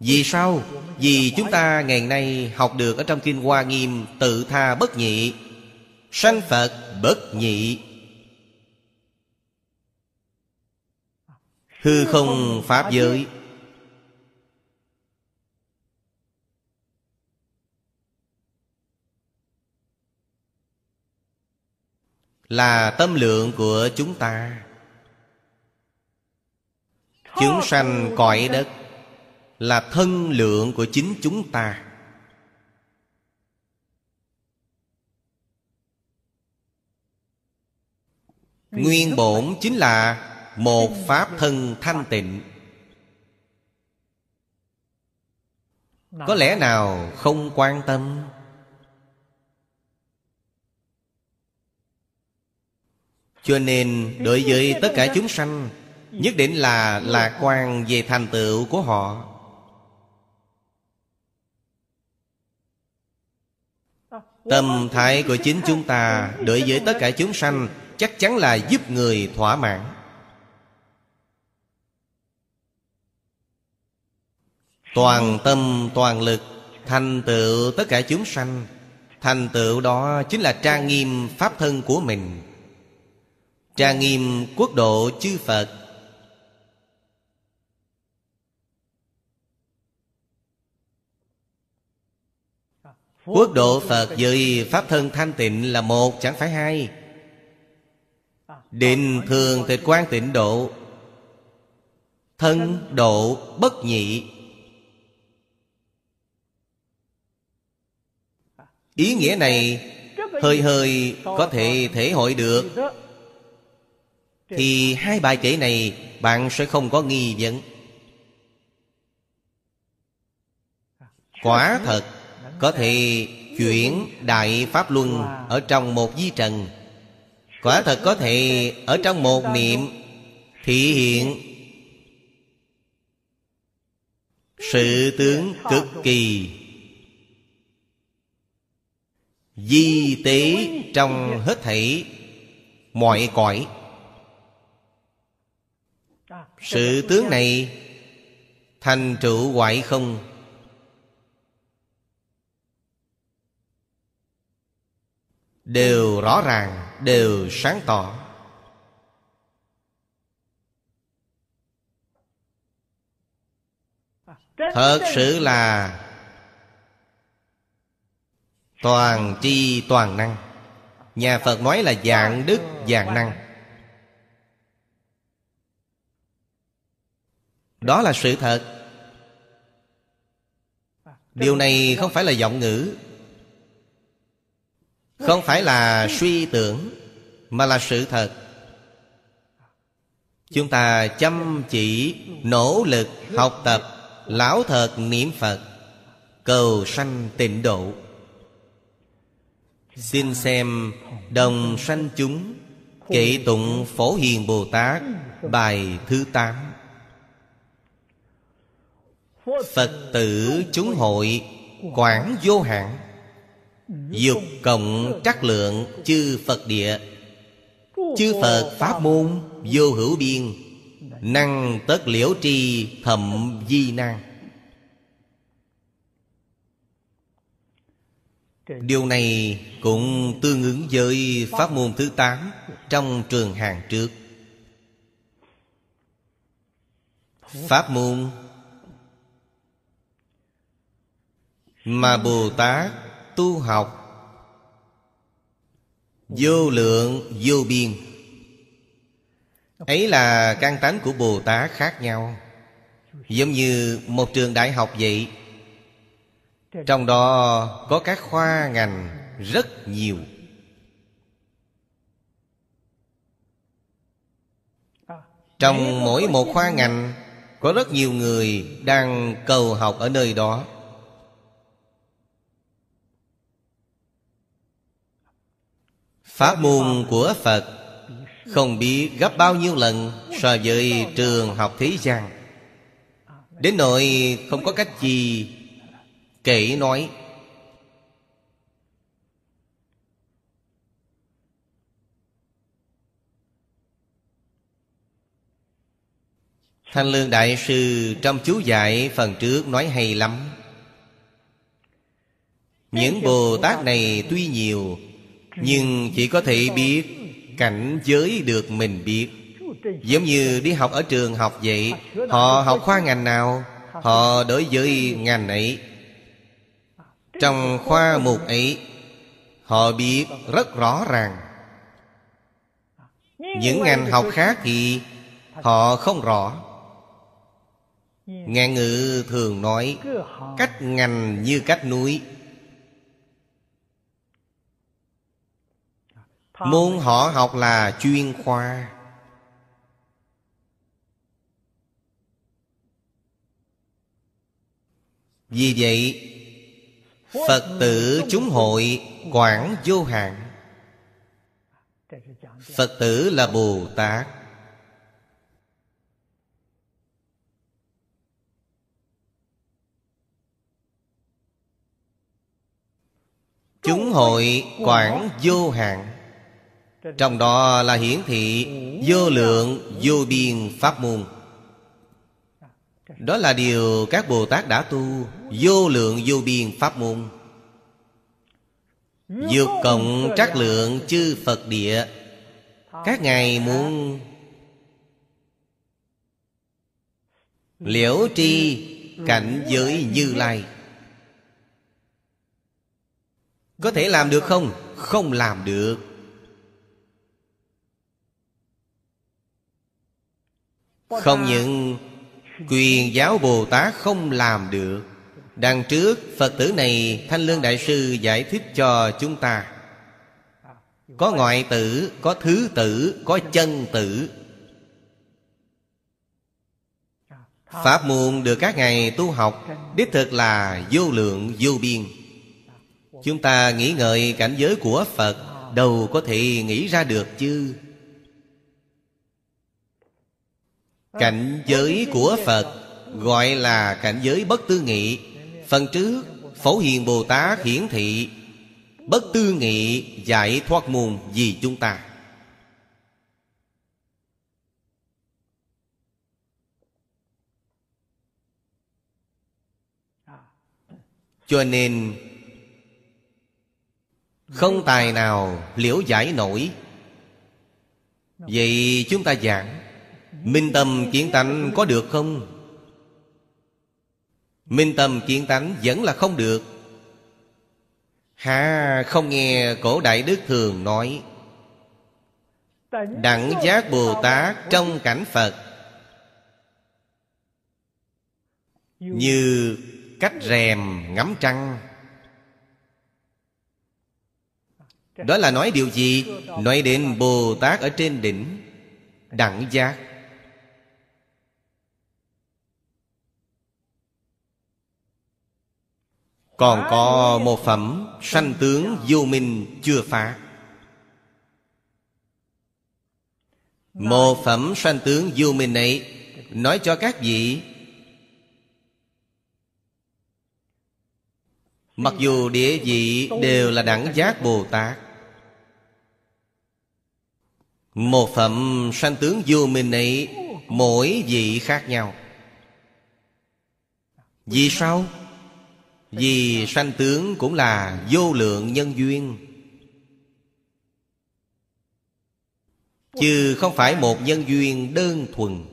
Vì sao? Vì chúng ta ngày nay học được ở trong Kinh Hoa Nghiêm Tự tha bất nhị, Sanh Phật bất nhị. Hư không Pháp giới. Là tâm lượng của chúng ta. Chúng sanh cõi đất Là thân lượng của chính chúng ta. Nguyên bổn chính là một pháp thân thanh tịnh. Có lẽ nào không quan tâm? Cho nên đối với tất cả chúng sanh, nhất định là lạc quan về thành tựu của họ. Tâm thái của chính chúng ta đối với tất cả chúng sanh chắc chắn là giúp người thỏa mãn. Toàn tâm, toàn lực, Thành tựu tất cả chúng sanh. Thành tựu đó chính là trang nghiêm pháp thân của mình. Trang nghiêm quốc độ chư phật. Quốc độ phật với pháp thân thanh tịnh là một, chẳng phải hai. Định thường tịch quan tịnh độ, thân độ bất nhị. Ý nghĩa này hơi hơi có thể thể hội được. Thì hai bài kể này bạn sẽ không có nghi vấn. Quả thật có thể chuyển đại pháp luân ở trong một di trần. Quả thật có thể ở trong một niệm thị hiện. Sự tướng cực kỳ di tế trong hết thảy mọi cõi. Sự tướng này thành trụ hoại không? Đều rõ ràng, đều sáng tỏ. Thật sự là toàn tri toàn năng. Nhà phật nói là dạng đức, dạng năng. Đó là sự thật. Điều này không phải là giọng ngữ, không phải là suy tưởng, mà là sự thật. Chúng ta chăm chỉ, nỗ lực học tập, lão thật niệm phật, cầu sanh tịnh độ xin xem đồng sanh chúng kệ tụng phổ hiền bồ tát, bài thứ tám. Phật tử chúng hội quảng vô hạn, Dục cộng trắc lượng chư Phật địa. Chư Phật Pháp môn vô hữu biên, Năng tất liễu tri thậm di năng Điều này cũng tương ứng với pháp môn thứ tám Trong trường hàng trước. Pháp môn Mà Bồ Tát tu học, Vô lượng, vô biên. Ấy là căn tánh của Bồ Tát khác nhau. Giống như một trường đại học vậy trong đó có các khoa ngành rất nhiều. Trong mỗi một khoa ngành, Có rất nhiều người đang cầu học ở nơi đó. Pháp môn của Phật Không biết gấp bao nhiêu lần So với trường học thế gian. Đến nỗi không có cách gì Kể nói. Thanh Lương Đại Sư trong chú giải phần trước nói hay lắm. Những Bồ Tát này tuy nhiều, nhưng chỉ có thể biết cảnh giới được mình biết. Giống như đi học ở trường học vậy, Họ học khoa ngành nào, Họ đối với ngành ấy. Trong khoa mục ấy, Họ biết rất rõ ràng. Những ngành học khác thì Họ không rõ. Ngạn ngữ thường nói, Cách ngành như cách núi. Môn họ học là chuyên khoa. Vì vậy Phật tử chúng hội quảng vô hạn. Phật tử là Bồ Tát. Chúng hội quảng vô hạn. Trong đó là hiển thị vô lượng vô biên pháp môn. Đó là điều các Bồ Tát đã tu, Vô lượng vô biên pháp môn. Dược cộng trắc lượng chư Phật địa. Các ngài muốn Liễu tri cảnh giới như lai. Có thể làm được không? Không làm được. Không những quyền giáo Bồ Tát không làm được. Đằng trước Phật tử này Thanh Lương Đại Sư giải thích cho chúng ta. Có ngoại tử, có thứ tử, có chân tử. Pháp môn được các ngài tu học Đích thực là vô lượng vô biên. Chúng ta nghĩ ngợi cảnh giới của Phật Đâu có thể nghĩ ra được chứ. Cảnh giới của Phật Gọi là cảnh giới bất tư nghị. Phần trước, Phổ Hiền Bồ Tát hiển thị, Bất tư nghị giải thoát môn vì chúng ta. Cho nên, Không tài nào liễu giải nổi. Vậy chúng ta giảng Minh tâm kiến tánh có được không? Minh tâm kiến tánh vẫn là không được. Hà không nghe cổ đại đức thường nói. Đẳng giác Bồ Tát trong cảnh Phật. Như cách rèm ngắm trăng. Đó là nói điều gì? Nói đến Bồ Tát ở trên đỉnh. Đẳng giác Còn có một phẩm sanh tướng vô minh chưa phá Một phẩm sanh tướng vô minh này Nói cho các vị, Mặc dù địa vị đều là đẳng giác Bồ Tát, Một phẩm sanh tướng vô minh này Mỗi vị khác nhau Vì sao? Vì sanh tướng cũng là vô lượng nhân duyên. Chứ không phải một nhân duyên đơn thuần.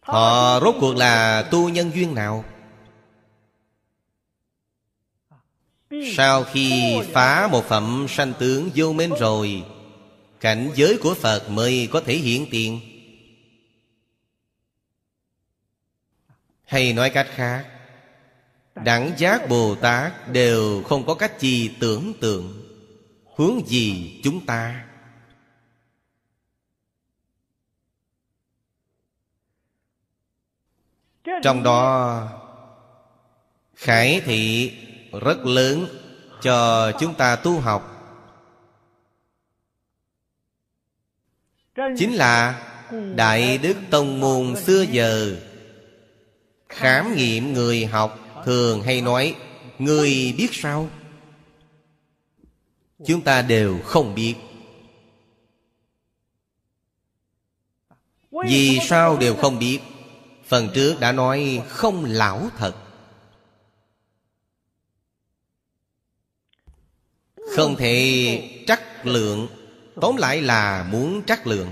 Họ rốt cuộc là tu nhân duyên nào? Sau khi phá một phẩm sanh tướng vô minh rồi, Cảnh giới của Phật mới có thể hiện tiền. Hay nói cách khác, Đẳng giác Bồ Tát đều không có cách gì tưởng tượng. Hướng gì chúng ta? Trong đó, Khải thị rất lớn cho chúng ta tu học. Chính là Đại Đức Tông Môn xưa giờ Khám nghiệm người học Thường hay nói, Người biết sao? Chúng ta đều không biết. Vì sao đều không biết? Phần trước đã nói không lão thật. Không thể trắc lượng, Tóm lại là muốn trắc lượng.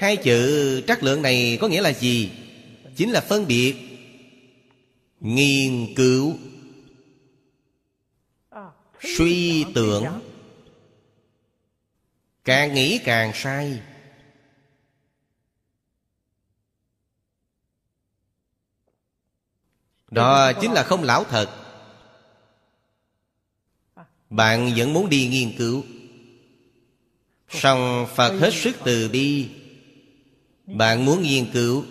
Hai chữ trắc lượng này có nghĩa là gì? Chính là phân biệt. Nghiên cứu. Suy tưởng. Càng nghĩ càng sai. Đó chính là không lão thật. Bạn vẫn muốn đi nghiên cứu. Song Phật hết sức từ bi. Bạn muốn nghiên cứu.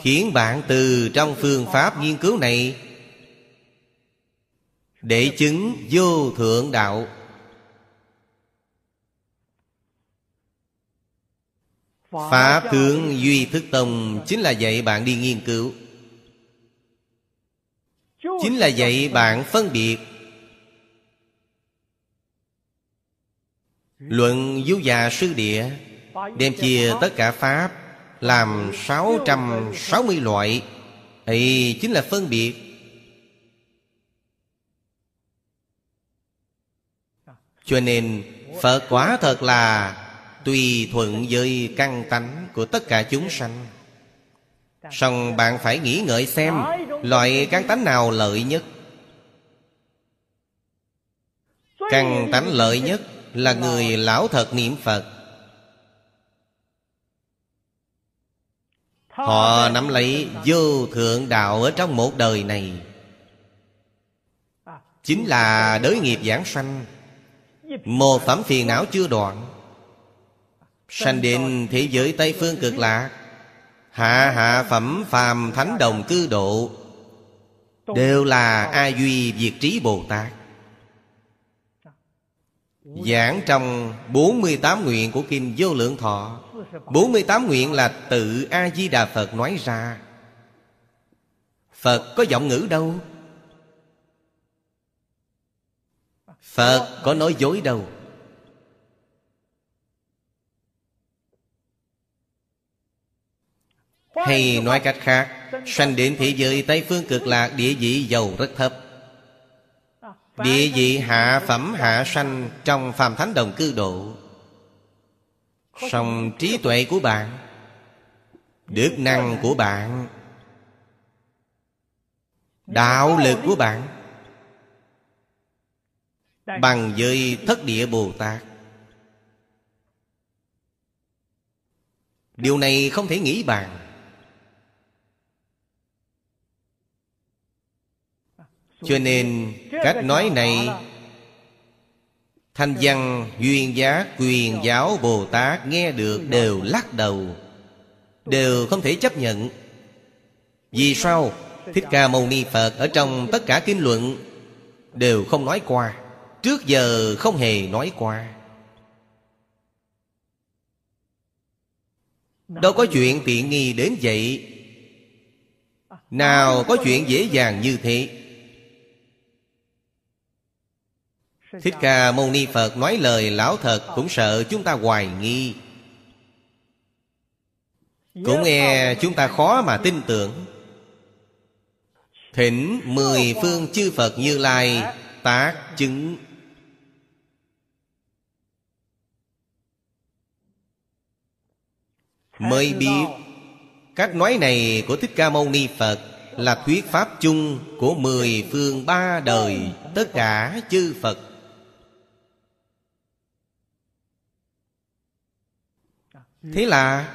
Khiến bạn từ trong phương pháp nghiên cứu này Để chứng vô thượng đạo. Pháp tướng Duy Thức Tông Chính là dạy bạn đi nghiên cứu. Chính là dạy bạn phân biệt Luận Du già sư địa, Đem chia tất cả Pháp làm 660 loại. Thì chính là phân biệt. Cho nên, Phật quả thật là Tùy thuận với căn tánh của tất cả chúng sanh. Xong bạn phải nghĩ ngợi xem Loại căn tánh nào lợi nhất. Căn tánh lợi nhất Là người lão thật niệm Phật. Họ nắm lấy vô thượng đạo Ở trong một đời này. Chính là đới nghiệp giảng sanh. Một phẩm phiền não chưa đoạn. Sanh đến thế giới Tây Phương cực lạc. Hạ hạ phẩm phàm thánh đồng cư độ. Đều là A Duy Diệt Trí Bồ Tát. Giảng trong 48 nguyện của Kinh Vô Lượng Thọ 48 nguyện là tự A-di-đà Phật nói ra. Phật có giọng ngữ đâu? Phật có nói dối đâu? Hay nói cách khác, Sanh đến thế giới Tây Phương cực lạc, Địa vị giàu rất thấp. Địa vị hạ phẩm hạ sanh Trong phàm thánh đồng cư độ. Song trí tuệ của bạn Đức năng của bạn, Đạo lực của bạn Bằng với thất địa Bồ Tát. Điều này không thể nghĩ bàn. Cho nên, cách nói này Thanh văn, duyên giá, quyền giáo Bồ Tát nghe được đều lắc đầu, Đều không thể chấp nhận. Vì sao? Thích Ca Mâu Ni Phật ở trong tất cả kinh luận Đều không nói qua, Trước giờ không hề nói qua. Đâu có chuyện tiện nghi đến vậy. Nào có chuyện dễ dàng như thế? Thích Ca Mâu Ni Phật nói lời lão thật Cũng sợ chúng ta hoài nghi. Cũng nghe chúng ta khó mà tin tưởng. Thỉnh mười phương chư Phật như Lai Tác chứng. Mới biết Cách nói này của Thích Ca Mâu Ni Phật Là thuyết pháp chung của mười phương ba đời, Tất cả chư Phật. Thế là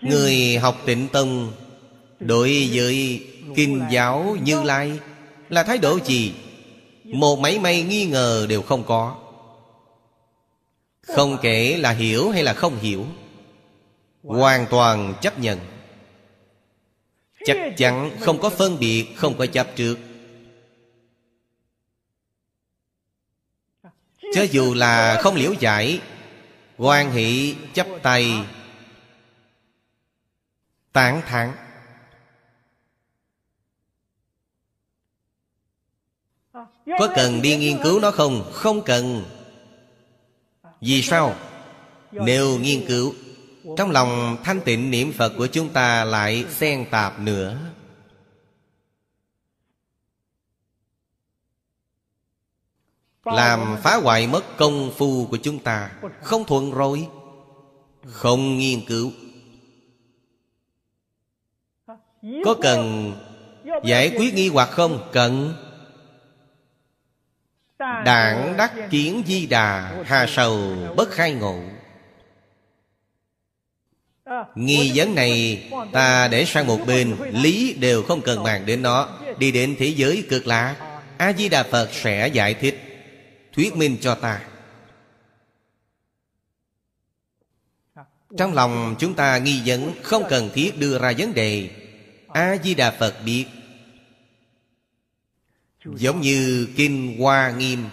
Người học tịnh tông Đối với kinh giáo như lai Là thái độ gì? Một máy may nghi ngờ đều không có. Không kể là hiểu hay là không hiểu, Hoàn toàn chấp nhận. Chắc chắn không có phân biệt, Không có chấp trước. Cho dù là không liễu giải quan hỷ chấp tay. Tán thán. Có cần đi nghiên cứu nó không? Không cần. Vì sao? Nếu nghiên cứu, trong lòng thanh tịnh niệm phật của chúng ta lại xen tạp nữa. Làm phá hoại mất công phu của chúng ta. Không thuận rồi. Không nghiên cứu. Có cần giải quyết nghi hoặc không? Cần. Đảng đắc kiến di đà, Hà sầu bất khai ngộ. Nghi vấn này ta để sang một bên, Lý đều không cần bàn đến nó. Đi đến thế giới cực lạ A-di-đà Phật sẽ giải thích thuyết minh cho ta. Trong lòng chúng ta nghi vấn không cần thiết đưa ra vấn đề. A di đà phật biết. Giống như kinh hoa nghiêm,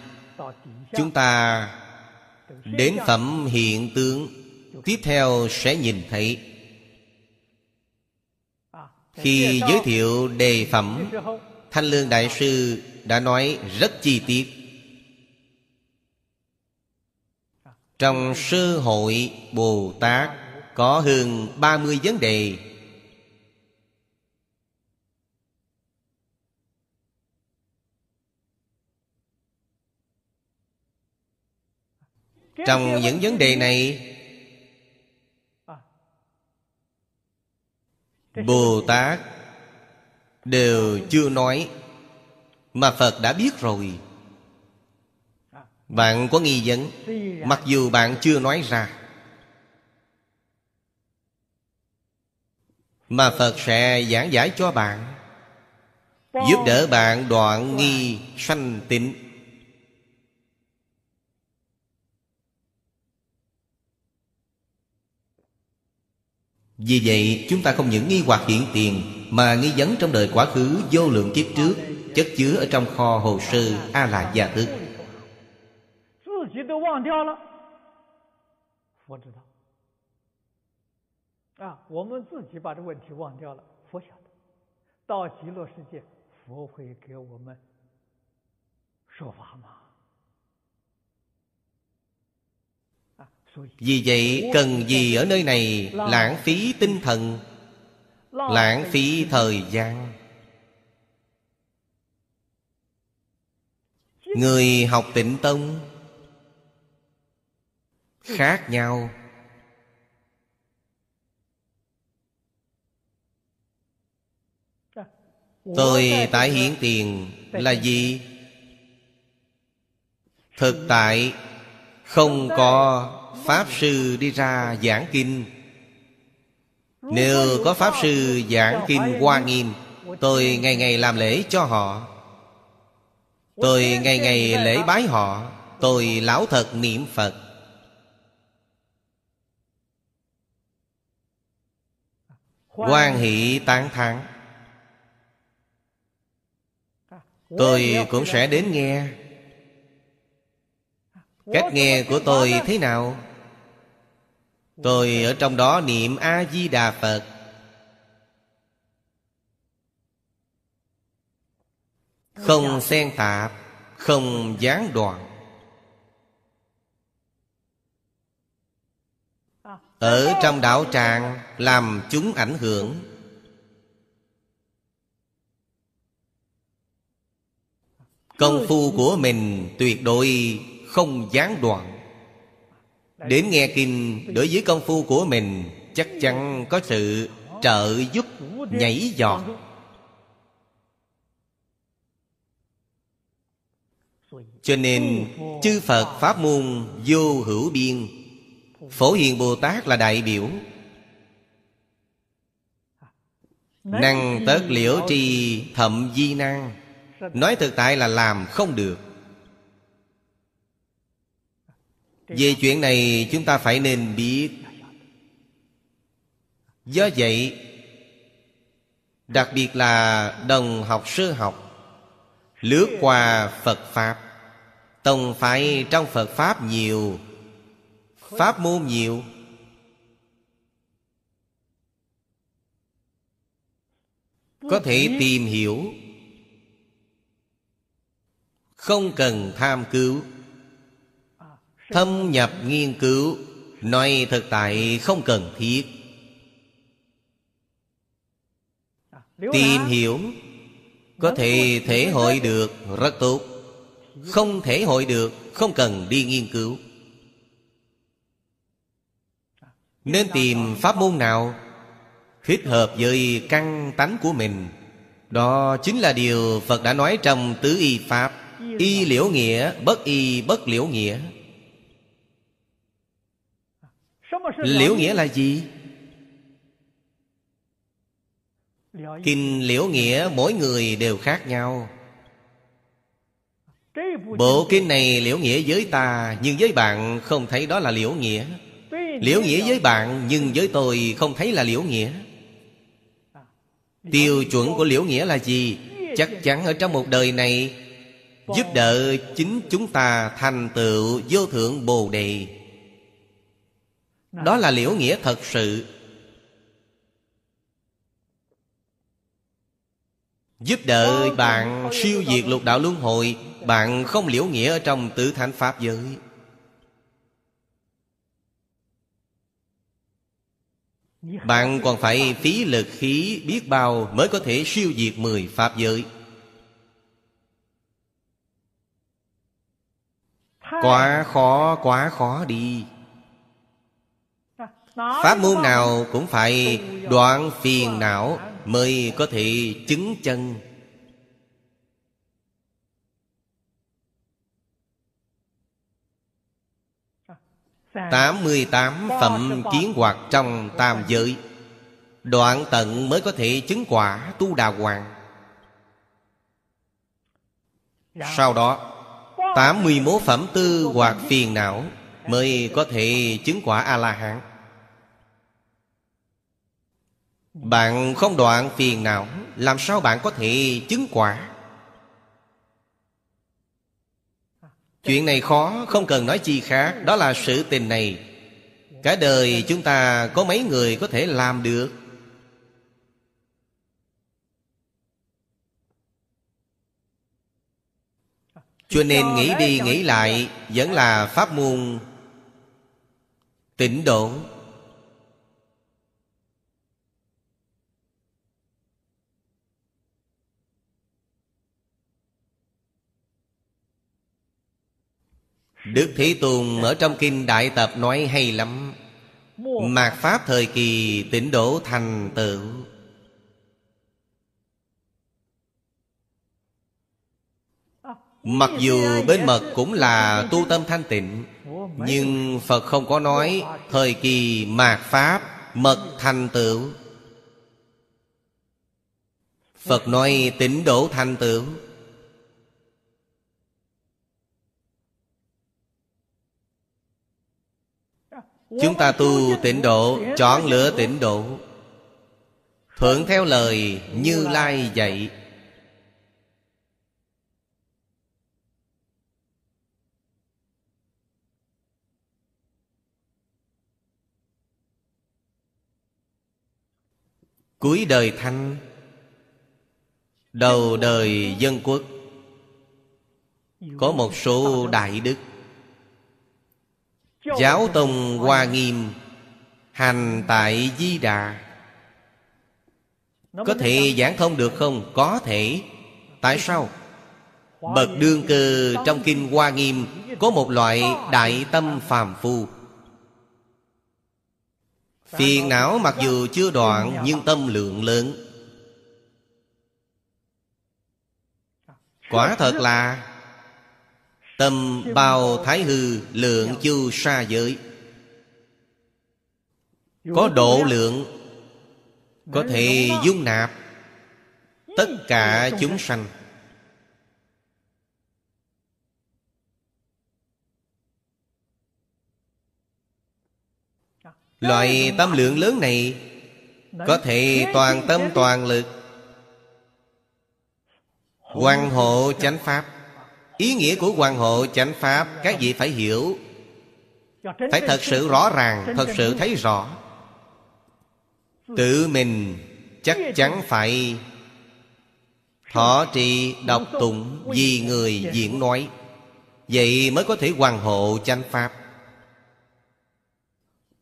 chúng ta đến phẩm hiện tướng, tiếp theo sẽ nhìn thấy. Khi giới thiệu đề phẩm, thanh lương đại sư đã nói rất chi tiết. Trong sư hội Bồ Tát Có hơn 30 vấn đề. Trong những vấn đề này, Bồ Tát Đều chưa nói, Mà Phật đã biết rồi. Bạn có nghi vấn? Mặc dù bạn chưa nói ra. Mà Phật sẽ giảng giải cho bạn, Giúp đỡ bạn đoạn nghi sanh tịnh. Vì vậy, chúng ta không những nghi hoặc hiện tiền, Mà nghi vấn trong đời quá khứ vô lượng kiếp trước, Chất chứa ở trong kho hồ sơ A-la gia thức 自己都忘掉了，佛知道。啊，我们自己把这问题忘掉了，佛晓得。到极乐世界，佛会给我们说法吗？ Vì vậy cần gì ở nơi này lãng phí tinh thần Lãng phí thời gian Người học tịnh tông Khác nhau. Tôi tái hiện tiền là gì? Thực tại, không có Pháp Sư đi ra giảng kinh. Nếu có Pháp Sư giảng kinh Hoa Nghiêm, Tôi ngày ngày làm lễ cho họ. Tôi ngày ngày lễ bái họ, Tôi lão thật niệm Phật. Quan hỷ tán thán. Tôi cũng sẽ đến nghe. Cách nghe của tôi thế nào? Tôi ở trong đó niệm A-di-đà Phật. Không xen tạp, Không gián đoạn. Ở trong đạo tràng Làm chúng ảnh hưởng. Công phu của mình tuyệt đối không gián đoạn. Đến nghe kinh đối với công phu của mình, Chắc chắn có sự trợ giúp nhảy giọt. Cho nên, chư Phật Pháp môn vô hữu biên Phổ Hiền Bồ Tát là đại biểu. Năng tất liễu tri thậm di năng. Nói thực tại là làm không được. Về chuyện này chúng ta phải nên biết. Do vậy Đặc biệt là đồng học sơ học Lướt qua Phật Pháp Tông phải trong Phật Pháp nhiều Pháp môn nhiều. Có thể tìm hiểu. Không cần tham cứu. Thâm nhập nghiên cứu. Nói thực tại không cần thiết. Tìm hiểu. Có thể thể hội được. Rất tốt. Không thể hội được. Không cần đi nghiên cứu Nên tìm pháp môn nào Thích hợp với căn tánh của mình? Đó chính là điều Phật đã nói trong Tứ Y Pháp. Y liễu nghĩa, bất y bất liễu nghĩa. Liễu nghĩa là gì? Kinh liễu nghĩa mỗi người đều khác nhau. Bộ kinh này liễu nghĩa với ta Nhưng với bạn không thấy đó là liễu nghĩa. Liễu nghĩa với bạn, Nhưng với tôi không thấy là liễu nghĩa. Tiêu chuẩn của liễu nghĩa là gì? Chắc chắn ở trong một đời này, Giúp đỡ chính chúng ta thành tựu vô thượng bồ đề. Đó là liễu nghĩa thật sự. Giúp đỡ bạn siêu diệt lục đạo luân hồi, Bạn không liễu nghĩa ở trong tự thánh Pháp giới. Bạn còn phải phí lực khí biết bao Mới có thể siêu diệt mười Pháp giới. Quá khó quá khó đi. Pháp môn nào cũng phải đoạn phiền não Mới có thể chứng chân. 88 phẩm kiến hoạt trong tam giới. Đoạn tận mới có thể chứng quả tu đà hoàng. Sau đó 81 phẩm tư hoặc phiền não Mới có thể chứng quả A-la-hán. Bạn không đoạn phiền não Làm sao bạn có thể chứng quả Chuyện này khó, không cần nói chi khác, Đó là sự tình này. Cả đời chúng ta có mấy người có thể làm được? Cho nên nghĩ đi nghĩ lại, Vẫn là pháp môn Tịnh độ. Đức Thế Tùng ở trong Kinh Đại Tập nói hay lắm. Mạt Pháp thời kỳ tịnh đổ thành tựu. Mặc dù bên mật cũng là tu tâm thanh tịnh, Nhưng Phật không có nói Thời kỳ mạt Pháp, mật thành tựu. Phật nói tịnh đổ thành tựu. Chúng ta tu tịnh độ, Chọn lựa tịnh độ. Thuận theo lời Như Lai dạy. Cuối đời thanh. Đầu đời dân quốc. Có một số đại đức. Giáo Tông Hoa Nghiêm, Hành tại Di Đà Có thể giảng thông được không? Có thể Tại sao? Bậc đương cơ trong Kinh Hoa Nghiêm Có một loại đại tâm phàm phu Phiền não mặc dù chưa đoạn, Nhưng tâm lượng lớn Quả thật là Tâm bao thái hư lượng chu sa giới. Có độ lượng Có thể dung nạp Tất cả chúng sanh. Loại tâm lượng lớn này Có thể toàn tâm toàn lực Hoàng hộ chánh pháp. Ý nghĩa của hoàng hộ chánh pháp Các vị phải hiểu? Phải thật sự rõ ràng Thật sự thấy rõ. Tự mình chắc chắn phải Thọ trì đọc tụng Vì người diễn nói. Vậy mới có thể hoàng hộ chánh pháp.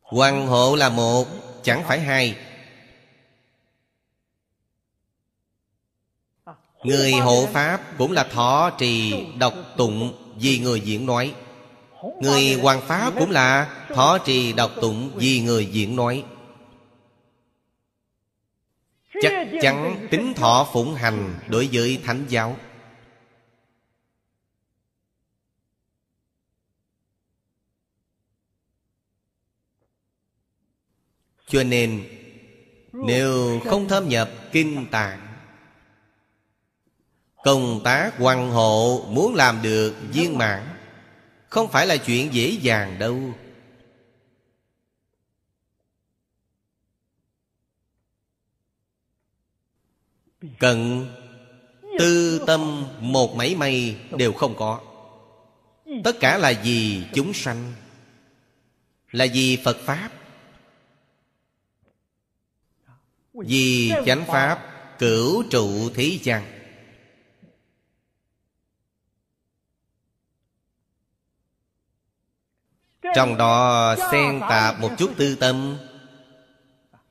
Hoàng hộ là một Chẳng phải hai Người hộ Pháp cũng là thọ trì đọc tụng Vì người diễn nói. Người hoàng Pháp cũng là thọ trì đọc tụng Vì người diễn nói. Chắc chắn tính thọ phụng hành Đối với Thánh giáo. Cho nên, Nếu không thâm nhập kinh tạng Công tác quan hộ muốn làm được viên mãn. Không phải là chuyện dễ dàng đâu. Cần tư tâm một mảy may đều không có. Tất cả là gì chúng sanh, Là gì Phật Pháp. Vì chánh Pháp, cửu trụ thế gian. Trong đó xen tạp một chút tư tâm.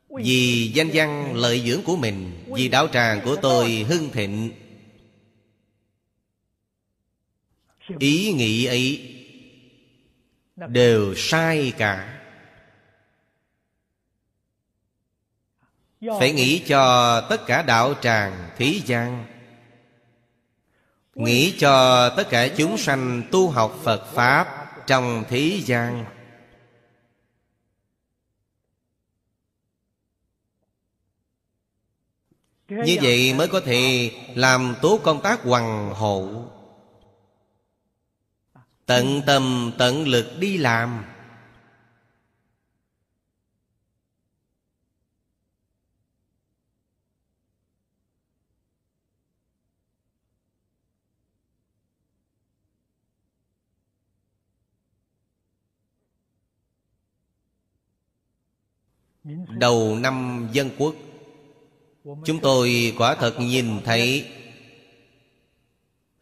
Vì danh văn lợi dưỡng của mình Vì đạo tràng của tôi hưng thịnh. Ý nghĩ ấy đều sai cả. Phải nghĩ cho tất cả đạo tràng thế gian nghĩ cho tất cả chúng sanh tu học phật pháp trong thế gian. Như vậy mới có thể làm tốt công tác hoàng hộ tận tâm tận lực đi làm. Đầu năm dân quốc, chúng tôi quả thật nhìn thấy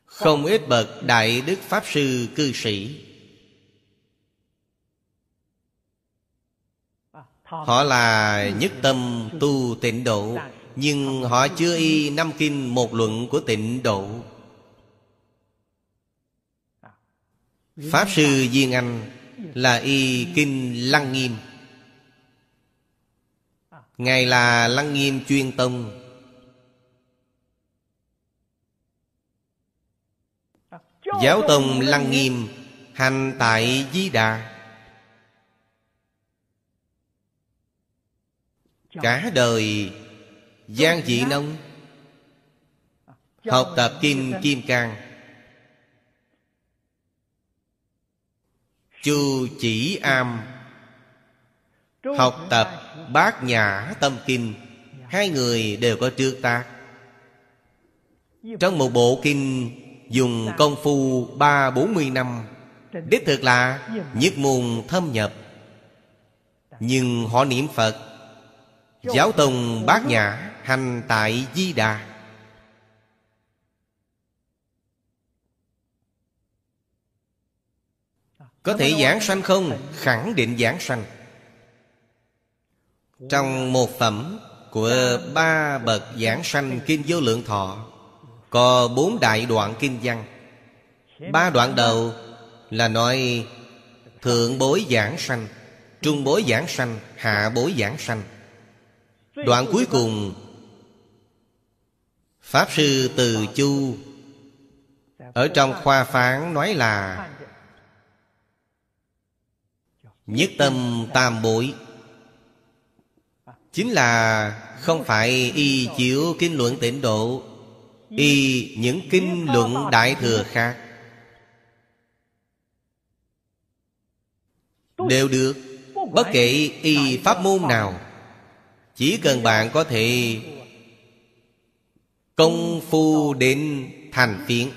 không ít bậc đại đức pháp sư, cư sĩ. Họ là nhất tâm tu tịnh độ, nhưng họ chưa y năm kinh một luận của tịnh độ. Pháp sư viên anh là y kinh lăng nghiêm ngài là lăng nghiêm chuyên tông. Giáo tông Lăng Nghiêm, Hành tại Di Đà. Cả đời, Giang dị nông. Học tập Kim Kim Cang. Chu Chỉ Am. Học tập Bát Nhã Tâm Kinh. Hai người đều có trước tác Trong một bộ kinh Dùng công phu ba bốn mươi năm, Đích thực là nhất môn thâm nhập. Nhưng họ niệm Phật, Giáo tông bát nhã Hành tại Di Đà. Có thể giảng sanh không? Khẳng định giảng sanh. Trong một phẩm Của ba bậc giảng sanh Kinh Vô Lượng Thọ, có bốn đại đoạn kinh văn. Ba đoạn đầu là nói Thượng bối giảng sanh, Trung bối giảng sanh, Hạ bối giảng sanh. Đoạn cuối cùng, Pháp sư Từ Chu Ở trong khoa phán nói là, Nhất tâm tam bối. Chính là không phải y chịu kinh luận tịnh độ, y những kinh luận đại thừa khác. Đều được, bất kể y pháp môn nào, chỉ cần bạn có thể công phu đến thành phiến.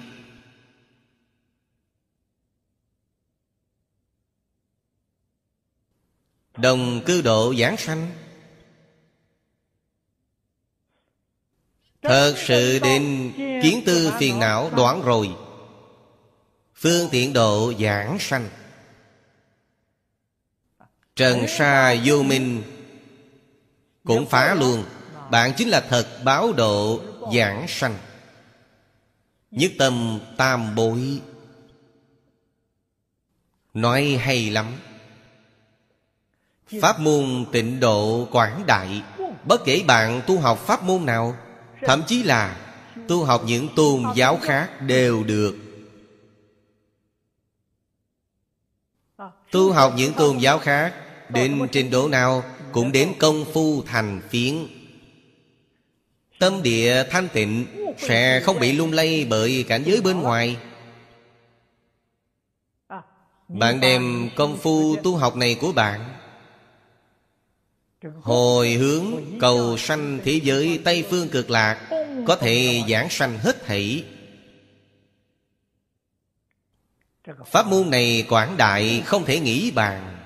Đồng cư độ giảng sanh Thật sự đến kiến tư phiền não đoán rồi. Phương tiện độ giảng sanh. Trần sa vô minh Cũng phá luôn. Bạn chính là thật báo độ giảng sanh. Nhất tâm tam bối. Nói hay lắm. Pháp môn tịnh độ quảng đại. Bất kể bạn tu học pháp môn nào Thậm chí là tu học những tôn giáo khác đều được. Tu học những tôn giáo khác Đến trình độ nào Cũng đến công phu thành phiến. Tâm địa thanh tịnh Sẽ không bị lung lay bởi cảnh giới bên ngoài. Bạn đem công phu tu học này của bạn Hồi hướng cầu sanh thế giới Tây Phương cực lạc, Có thể giảng sanh hết thảy. Pháp môn này quảng đại, không thể nghĩ bàn.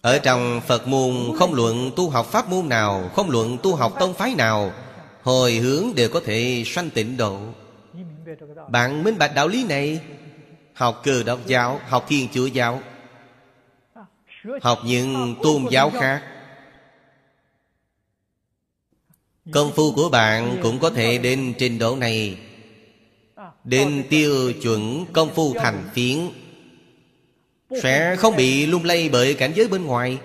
Ở trong Phật môn, không luận tu học pháp môn nào, Không luận tu học tông phái nào, Hồi hướng đều có thể sanh tịnh độ. Bạn minh bạch đạo lý này? Học cờ độc giáo, Học thiên chúa giáo học những tôn giáo khác. Công phu của bạn cũng có thể đến trình độ này. Đến tiêu chuẩn công phu thành phiến, Sẽ không bị lung lay bởi cảnh giới bên ngoài.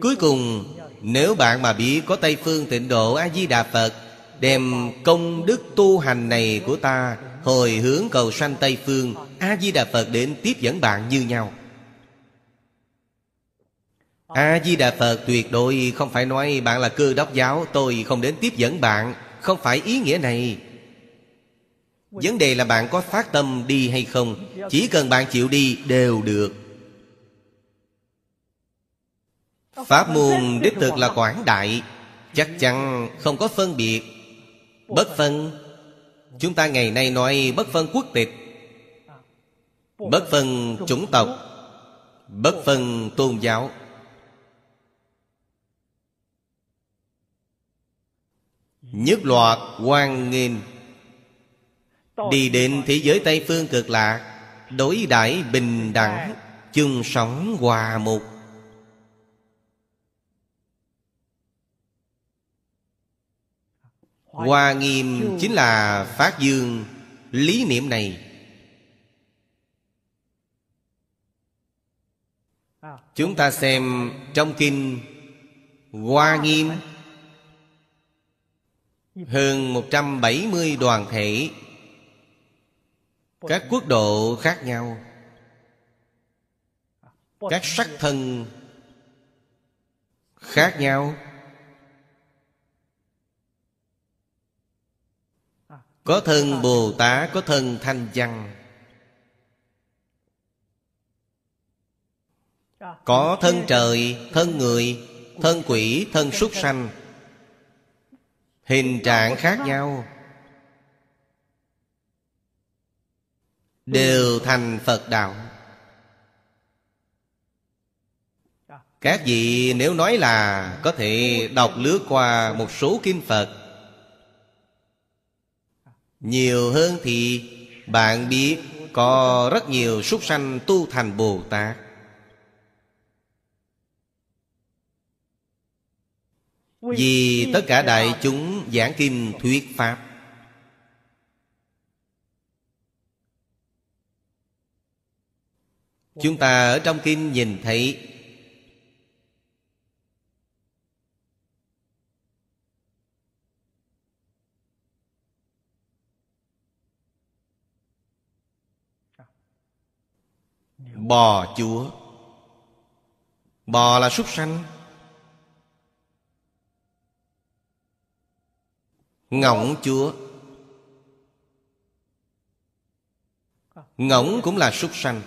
Cuối cùng, Nếu bạn mà biết có Tây Phương tịnh độ A-di-đà Phật, Đem công đức tu hành này của ta Hồi hướng cầu sanh Tây Phương A-di-đà Phật đến tiếp dẫn bạn như nhau. A-di-đà Phật tuyệt đối không phải nói bạn là cơ đốc giáo, Tôi không đến tiếp dẫn bạn. Không phải ý nghĩa này. Vấn đề là bạn có phát tâm đi hay không. Chỉ cần bạn chịu đi đều được. Pháp môn đích thực là quảng đại. Chắc chắn không có phân biệt. Bất phân. Chúng ta ngày nay nói bất phân quốc tịch. Bất phân chủng tộc. Bất phân tôn giáo. Nhất loạt quan nghiêm. Đi đến thế giới Tây Phương cực lạc, Đối đãi bình đẳng, chung sống hòa mục. Hòa nghiêm chính là phát dương, lý niệm này. Chúng ta xem trong kinh Hoa nghiêm. Hơn 170 đoàn thể. Các quốc độ khác nhau. Các sắc thân khác nhau. Có thân Bồ Tát, Có thân Thanh Văn. Có thân trời, Thân người, Thân quỷ, Thân súc sanh. Hình trạng khác nhau. Đều thành Phật Đạo. Các vị nếu nói là Có thể đọc lướt qua một số kinh Phật, nhiều hơn thì bạn biết có rất nhiều súc sanh tu thành Bồ Tát. Vì tất cả đại chúng giảng kinh thuyết Pháp. Chúng ta ở trong kinh nhìn thấy Bò chúa. Bò là súc sanh Ngỗng chúa. Ngỗng cũng là súc sanh.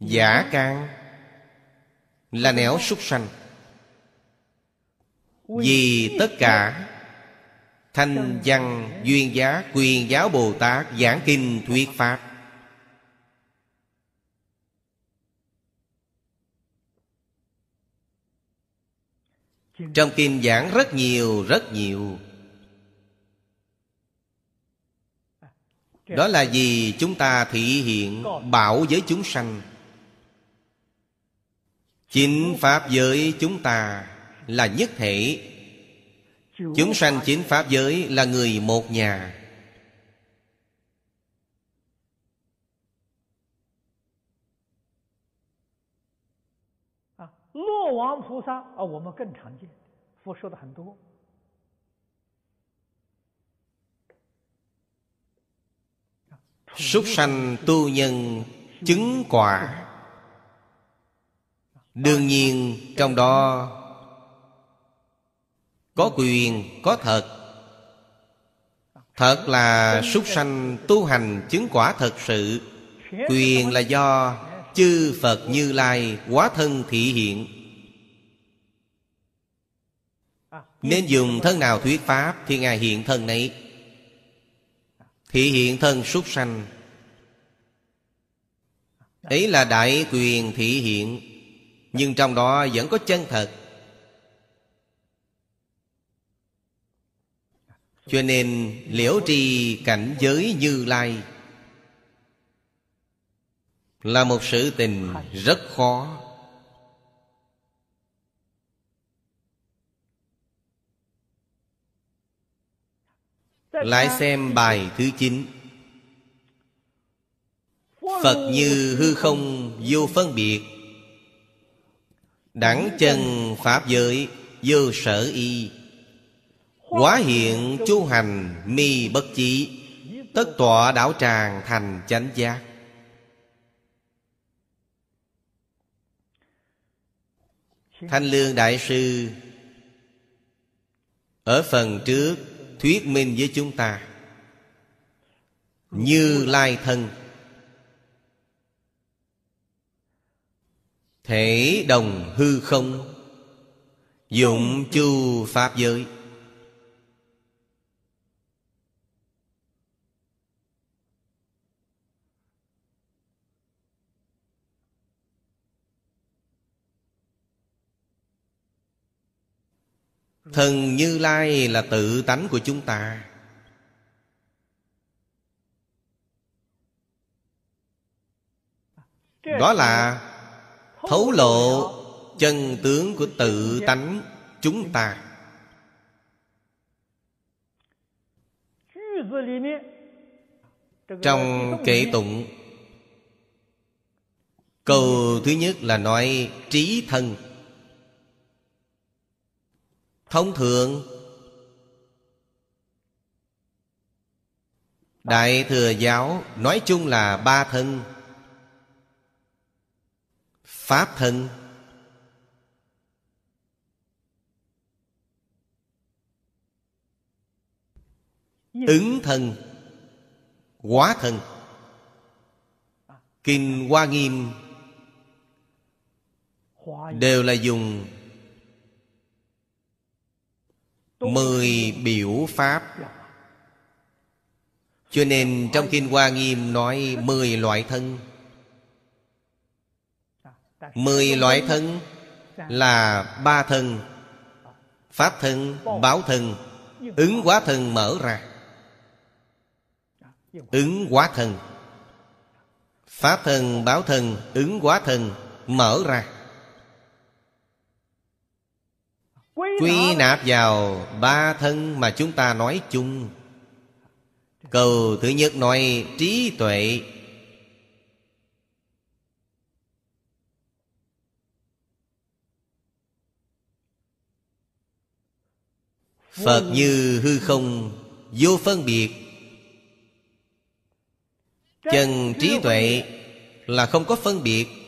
Giả can Là nẻo súc sanh. Vì tất cả Thanh văn, duyên giá, quyền giáo Bồ Tát Giảng kinh thuyết Pháp. Trong kinh giảng rất nhiều rất nhiều. Đó là vì chúng ta thị hiện bảo với chúng sanh. Chính Pháp giới chúng ta là nhất thể. Chúng sanh chính Pháp giới là người một nhà. Súc sanh tu nhân chứng quả. Đương nhiên trong đó Có quyền, có thật. Thật là súc sanh tu hành chứng quả thật sự. Quyền là do chư Phật Như Lai quá thân thị hiện. Nên dùng thân nào thuyết Pháp Thì Ngài hiện thân này Thị hiện thân súc sanh. Ấy là đại quyền thị hiện, Nhưng trong đó vẫn có chân thật. Cho nên liễu trì cảnh giới như lai là một sự tình rất khó. Lại xem bài thứ 9 Phật như hư không vô phân biệt. Đẳng chân Pháp giới, vô sở y. Quá hiện chu hành mi bất chí. Tất tọa đảo tràng thành chánh giác. Thanh Lương Đại Sư. Ở phần trước, thuyết minh với chúng ta. Như Lai Thân. Thể đồng hư không? Dụng chu Pháp giới. Thần Như Lai là tự tánh của chúng ta. Đó là thấu lộ chân tướng của tự tánh chúng ta. Trong kệ tụng, Câu thứ nhất là nói trí thân. Thông thường. Đại Thừa Giáo nói chung là ba thân. Pháp thân. Ứng thân. Quá thân. Kinh Hoa Nghiêm. Đều là dùng Mười biểu pháp. Cho nên trong Kinh Hoa Nghiêm nói Mười loại thân. Mười loại thân Là ba thân Pháp thân, báo thân Ứng quá thân mở ra. Ứng quá thân. Pháp thân, báo thân, ứng quá thân Mở ra. Quy nạp vào ba thân mà chúng ta nói chung. Câu thứ nhất nói trí tuệ. Phật như hư không Vô phân biệt. Chân trí tuệ Là không có phân biệt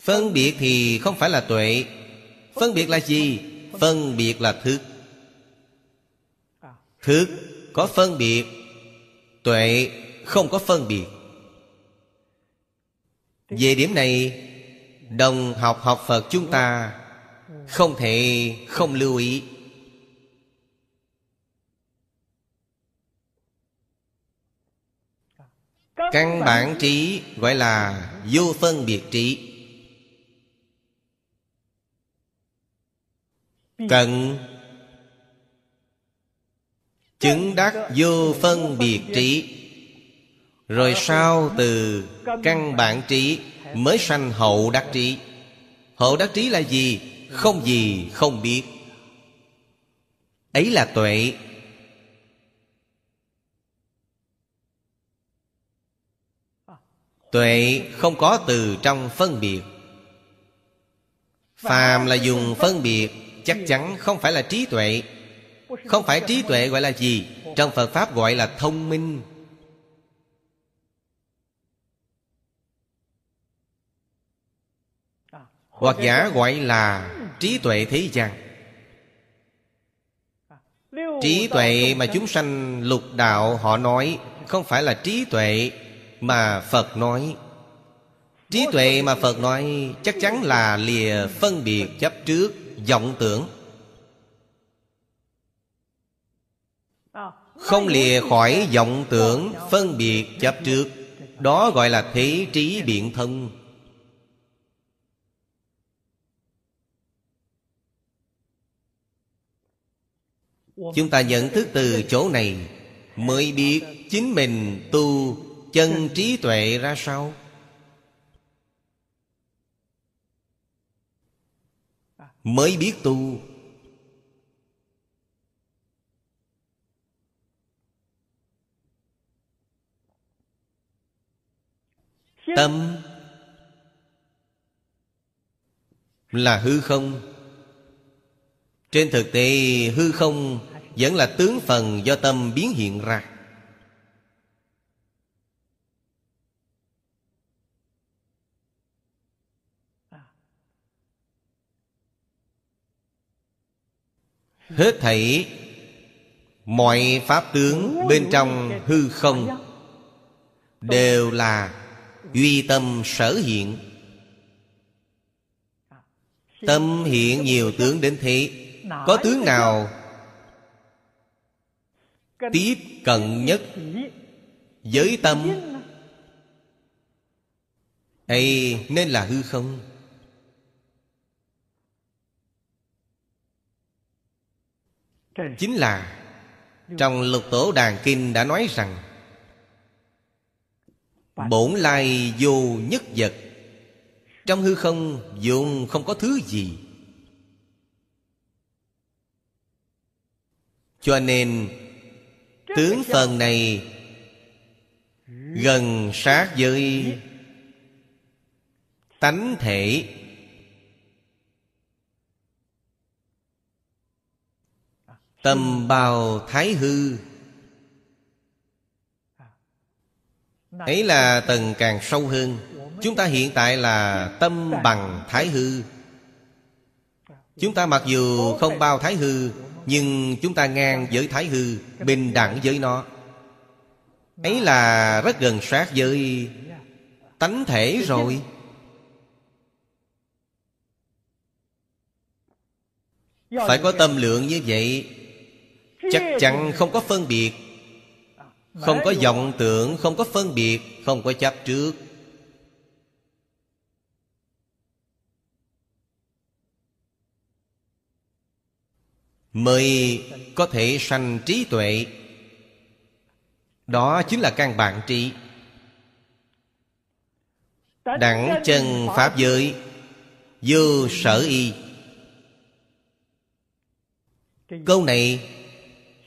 Phân biệt thì không phải là tuệ. Phân biệt là gì? Phân biệt là thức. Thức có phân biệt, Tuệ không có phân biệt. Về điểm này, Đồng học học Phật chúng ta Không thể không lưu ý. Căn bản trí gọi là vô phân biệt trí. Cận Chứng đắc vô phân biệt trí, Rồi sau từ căn bản trí Mới sanh hậu đắc trí. Hậu đắc trí là gì? Không gì không biết. Ấy là tuệ. Tuệ không có từ trong phân biệt. Phàm là dùng phân biệt Chắc chắn không phải là trí tuệ. Không phải trí tuệ gọi là gì? Trong Phật Pháp gọi là thông minh. Hoặc giả gọi là trí tuệ thế gian. Trí tuệ mà chúng sanh lục đạo, họ nói, Không phải là trí tuệ mà Phật nói. Trí tuệ mà Phật nói Chắc chắn là lìa phân biệt chấp trước vọng tưởng. Không lìa khỏi vọng tưởng phân biệt chấp trước. Đó gọi là thế trí biện thân. Chúng ta nhận thức từ chỗ này, Mới biết chính mình tu chân trí tuệ ra sao? mới biết tu. Tâm là hư không? Trên thực tế, hư không vẫn là tướng phần do tâm biến hiện ra. Hết thảy, Mọi pháp tướng bên trong hư không Đều là duy tâm sở hiện. Tâm hiện nhiều tướng đến thế, Có tướng nào Tiếp cận nhất? Với tâm ấy nên là hư không? Chính là Trong lục tổ đàn kinh đã nói rằng, Bổn lai vô nhất vật. Trong hư không dùng không có thứ gì. Cho nên, Tướng phần này Gần sát với Tánh thể. Tâm bào thái hư. Ấy là tầng càng sâu hơn. Chúng ta hiện tại là tâm bằng thái hư. Chúng ta mặc dù không bao thái hư, Nhưng chúng ta ngang với thái hư, Bình đẳng với nó. Ấy là rất gần sát với Tánh thể rồi. Phải có tâm lượng như vậy Chắc chắn không có phân biệt. Không có vọng tưởng, Không có phân biệt, Không có chấp trước. Mới có thể sanh trí tuệ. Đó chính là căn bản trí. Đẳng chân Pháp giới, Vô sở y. Câu này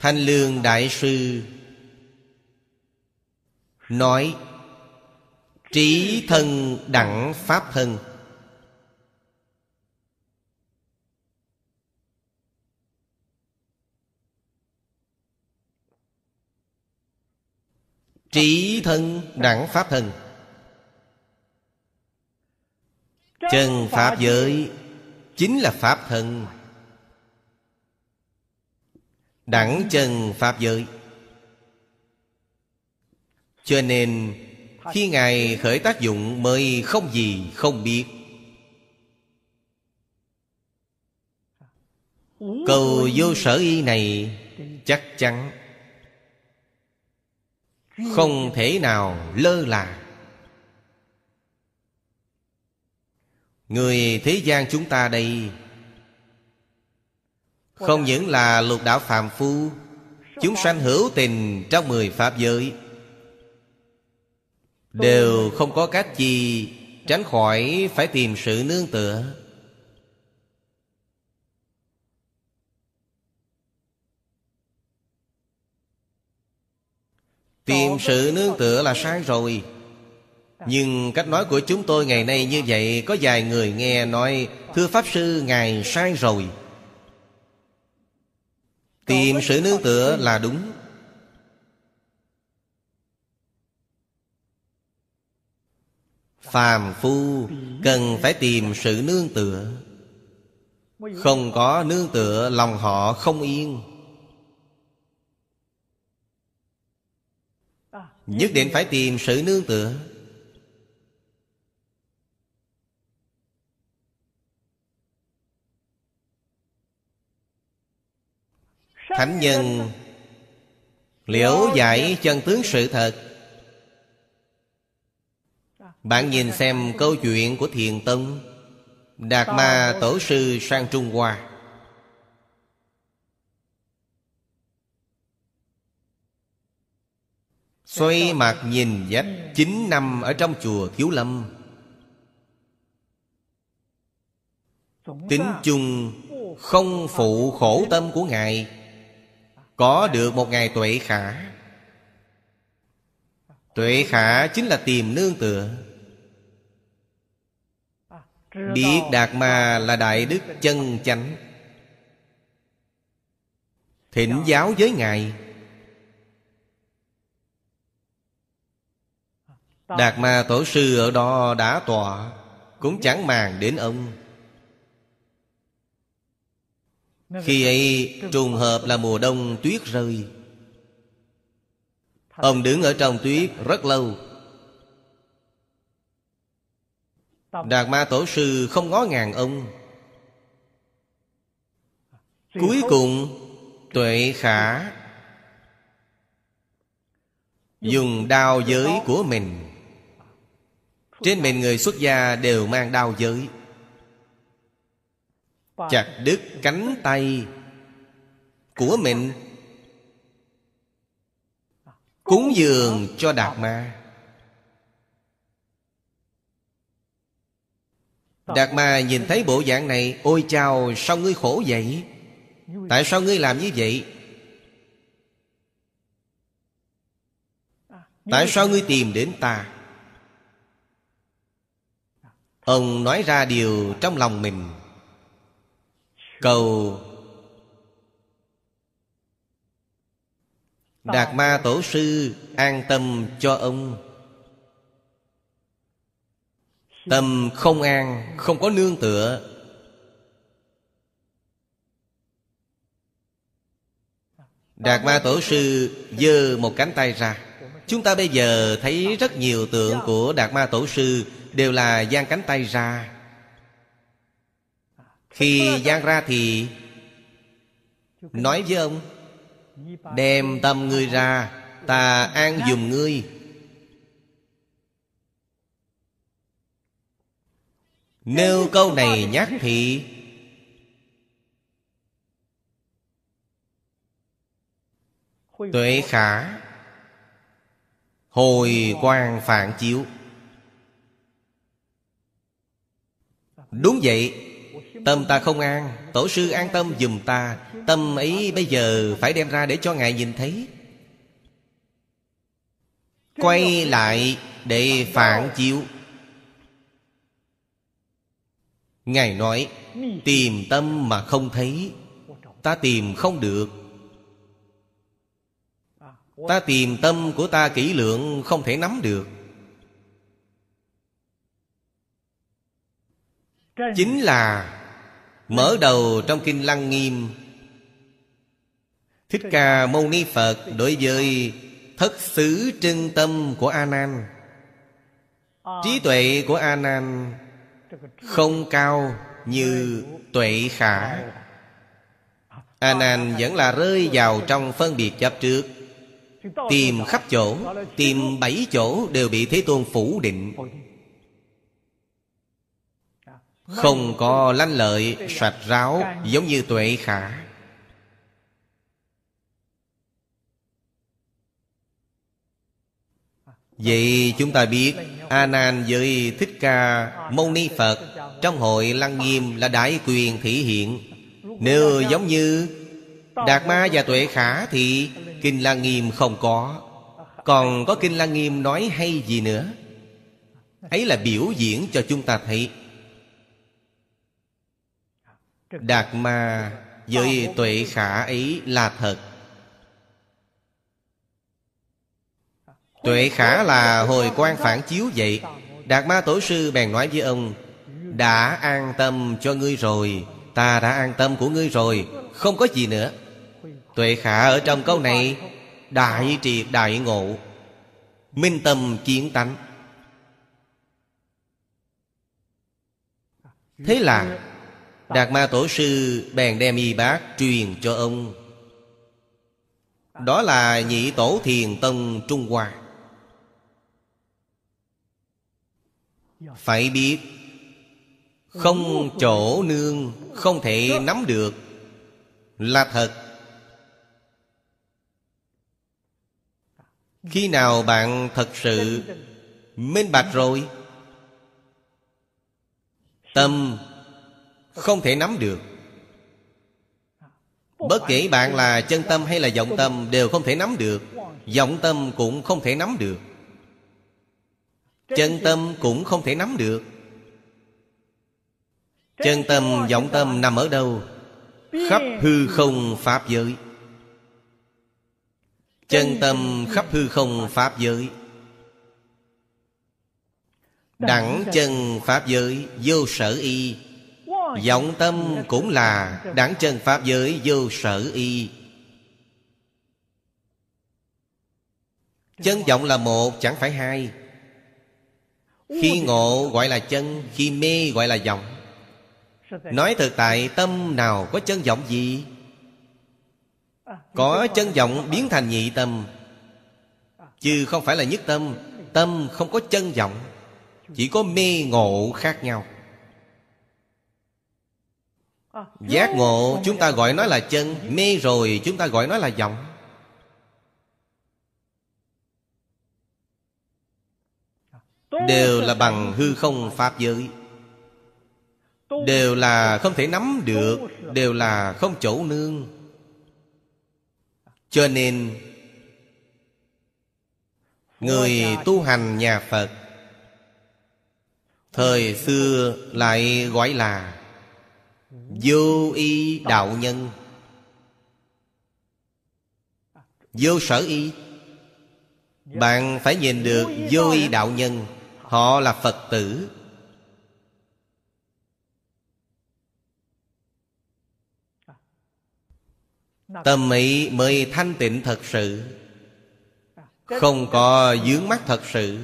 Thanh Lương Đại Sư. Nói, Trí thân đẳng Pháp thân. Trí thân đẳng Pháp thân. Chân Pháp giới Chính là Pháp thân. Đẳng chân Pháp giới. Cho nên, Khi Ngài khởi tác dụng Mới không gì không biết. Cầu vô sở y này Chắc chắn Không thể nào lơ là. Người thế gian chúng ta đây không những là lục đạo phàm phu, Chúng sanh hữu tình trong mười pháp giới. Đều không có cách gì Tránh khỏi phải tìm sự nương tựa. Tìm sự nương tựa là sai rồi. Nhưng cách nói của chúng tôi ngày nay như vậy, Có vài người nghe nói, Thưa Pháp Sư, Ngài sai rồi. Tìm sự nương tựa là đúng. Phàm phu cần phải tìm sự nương tựa. Không có nương tựa, lòng họ không yên. Nhất định phải tìm sự nương tựa. Thánh nhân, Liễu giải chân tướng sự thật. Bạn nhìn xem câu chuyện của Thiền Tông, Đạt Ma Tổ Sư sang Trung Hoa. Xoay mặt nhìn dách Chín năm ở trong chùa Thiếu Lâm. Tính chung, Không phụ khổ tâm của Ngài có được một ngày tuệ khả. Tuệ khả chính là tìm nương tựa. Biết Đạt Ma là đại đức chân chánh. Thỉnh giáo với Ngài. Đạt Ma Tổ Sư ở đó đã tọa, Cũng chẳng màng đến ông. Khi ấy trùng hợp là mùa đông tuyết rơi. Ông đứng ở trong tuyết rất lâu. Đạt Ma Tổ Sư không ngó ngàng ông. Cuối cùng Tuệ Khả Dùng đao giới của mình. Trên mình người xuất gia đều mang đao giới Chặt đứt cánh tay Của mình. Cúng dường cho Đạt Ma. Đạt Ma nhìn thấy bộ dạng này, Ôi chào sao ngươi khổ vậy? Tại sao ngươi làm như vậy? Tại sao ngươi tìm đến ta? Ông nói ra điều trong lòng mình. Cầu. Đạt ma tổ sư an tâm cho ông. Tâm không an, Không có nương tựa. Đạt ma tổ sư giơ một cánh tay ra. Chúng ta bây giờ thấy rất nhiều tượng của Đạt ma tổ sư Đều là giang cánh tay ra. Khi giang ra thì Nói với ông, Đem tâm ngươi ra, Ta an dùng ngươi. Nêu câu này nhắc thì Tuệ khả Hồi quang phản chiếu. Đúng vậy. Tâm ta không an, Tổ sư an tâm dùm ta. Tâm ấy bây giờ phải đem ra để cho Ngài nhìn thấy. Quay lại để phản chiếu. Ngài nói, Tìm tâm mà không thấy, Ta tìm không được. Ta tìm tâm của ta kỹ lượng Không thể nắm được. Chính là Mở đầu trong Kinh Lăng Nghiêm. Thích Ca Mâu Ni Phật Đối với thất xứ trân tâm của A Nan. Trí tuệ của A Nan Không cao như tuệ khả. A Nan vẫn là rơi vào trong phân biệt chấp trước. Tìm khắp chỗ, Tìm bảy chỗ đều bị Thế Tôn phủ định. Không có lanh lợi sạch ráo, Giống như tuệ khả. Vậy chúng ta biết A Nan với Thích Ca, Mâu Ni Phật, Trong hội Lăng Nghiêm là đại quyền thể hiện. Nếu giống như Đạt Ma và Tuệ Khả Thì Kinh Lăng Nghiêm không có. Còn có Kinh Lăng Nghiêm nói hay gì nữa? Ấy là biểu diễn cho chúng ta thấy. Đạt Ma với Tuệ Khả ấy là thật. Tuệ khả là hồi quan phản chiếu vậy. Đạt ma tổ sư bèn nói với ông, Đã an tâm cho ngươi rồi. Ta đã an tâm của ngươi rồi. Không có gì nữa. Tuệ khả ở trong câu này, Đại triệt đại ngộ. Minh tâm chiến tánh. Thế là Đạt ma tổ sư bèn đem y bác truyền cho ông. Đó là nhị tổ thiền tông Trung Hoa. Phải biết, Không chỗ nương Không thể nắm được, Là thật. Khi nào bạn thật sự Minh bạch rồi? Tâm không thể nắm được. Bất kể bạn là chân tâm hay là vọng tâm, Đều không thể nắm được. Vọng tâm cũng không thể nắm được. Chân tâm cũng không thể nắm được. Chân tâm, vọng tâm nằm ở đâu? Khắp hư không Pháp giới. Chân tâm, khắp hư không Pháp giới. Đẳng chân Pháp giới, Vô sở y vọng tâm cũng là Đẳng chân Pháp giới vô sở y. Chân vọng là một, chẳng phải hai. Khi ngộ gọi là chân, Khi mê gọi là vọng. Nói thực tại, tâm nào có chân vọng gì? Có chân vọng biến thành nhị tâm. Chứ không phải là nhất tâm Tâm không có chân vọng, Chỉ có mê ngộ khác nhau. Giác ngộ chúng ta gọi nó là chân Mê rồi chúng ta gọi nó là vọng Đều là bằng hư không Pháp giới. Đều là không thể nắm được Đều là không chỗ nương. Cho nên Người tu hành nhà Phật Thời xưa lại gọi là Vô y đạo nhân. Vô sở y. Bạn phải nhìn được vô y đạo nhân. Họ là Phật tử. Tâm mỹ mới thanh tịnh thật sự. Không có dướng mắt thật sự.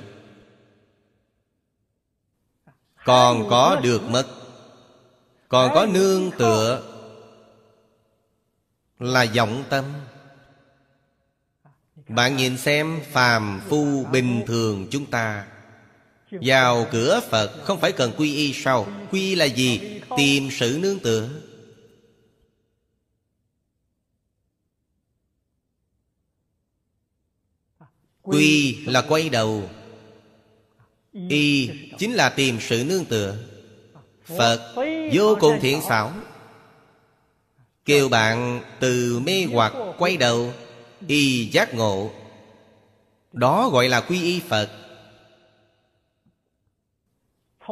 Còn có được mất. Còn có nương tựa Là vọng tâm. Bạn nhìn xem phàm phu bình thường chúng ta. Vào cửa Phật không phải cần quy y sao? Quy là gì? Tìm sự nương tựa. Quy là quay đầu. Y chính là tìm sự nương tựa Phật vô cùng thiện xảo. Kêu bạn từ mê hoặc quay đầu, Y giác ngộ. Đó gọi là quy y Phật.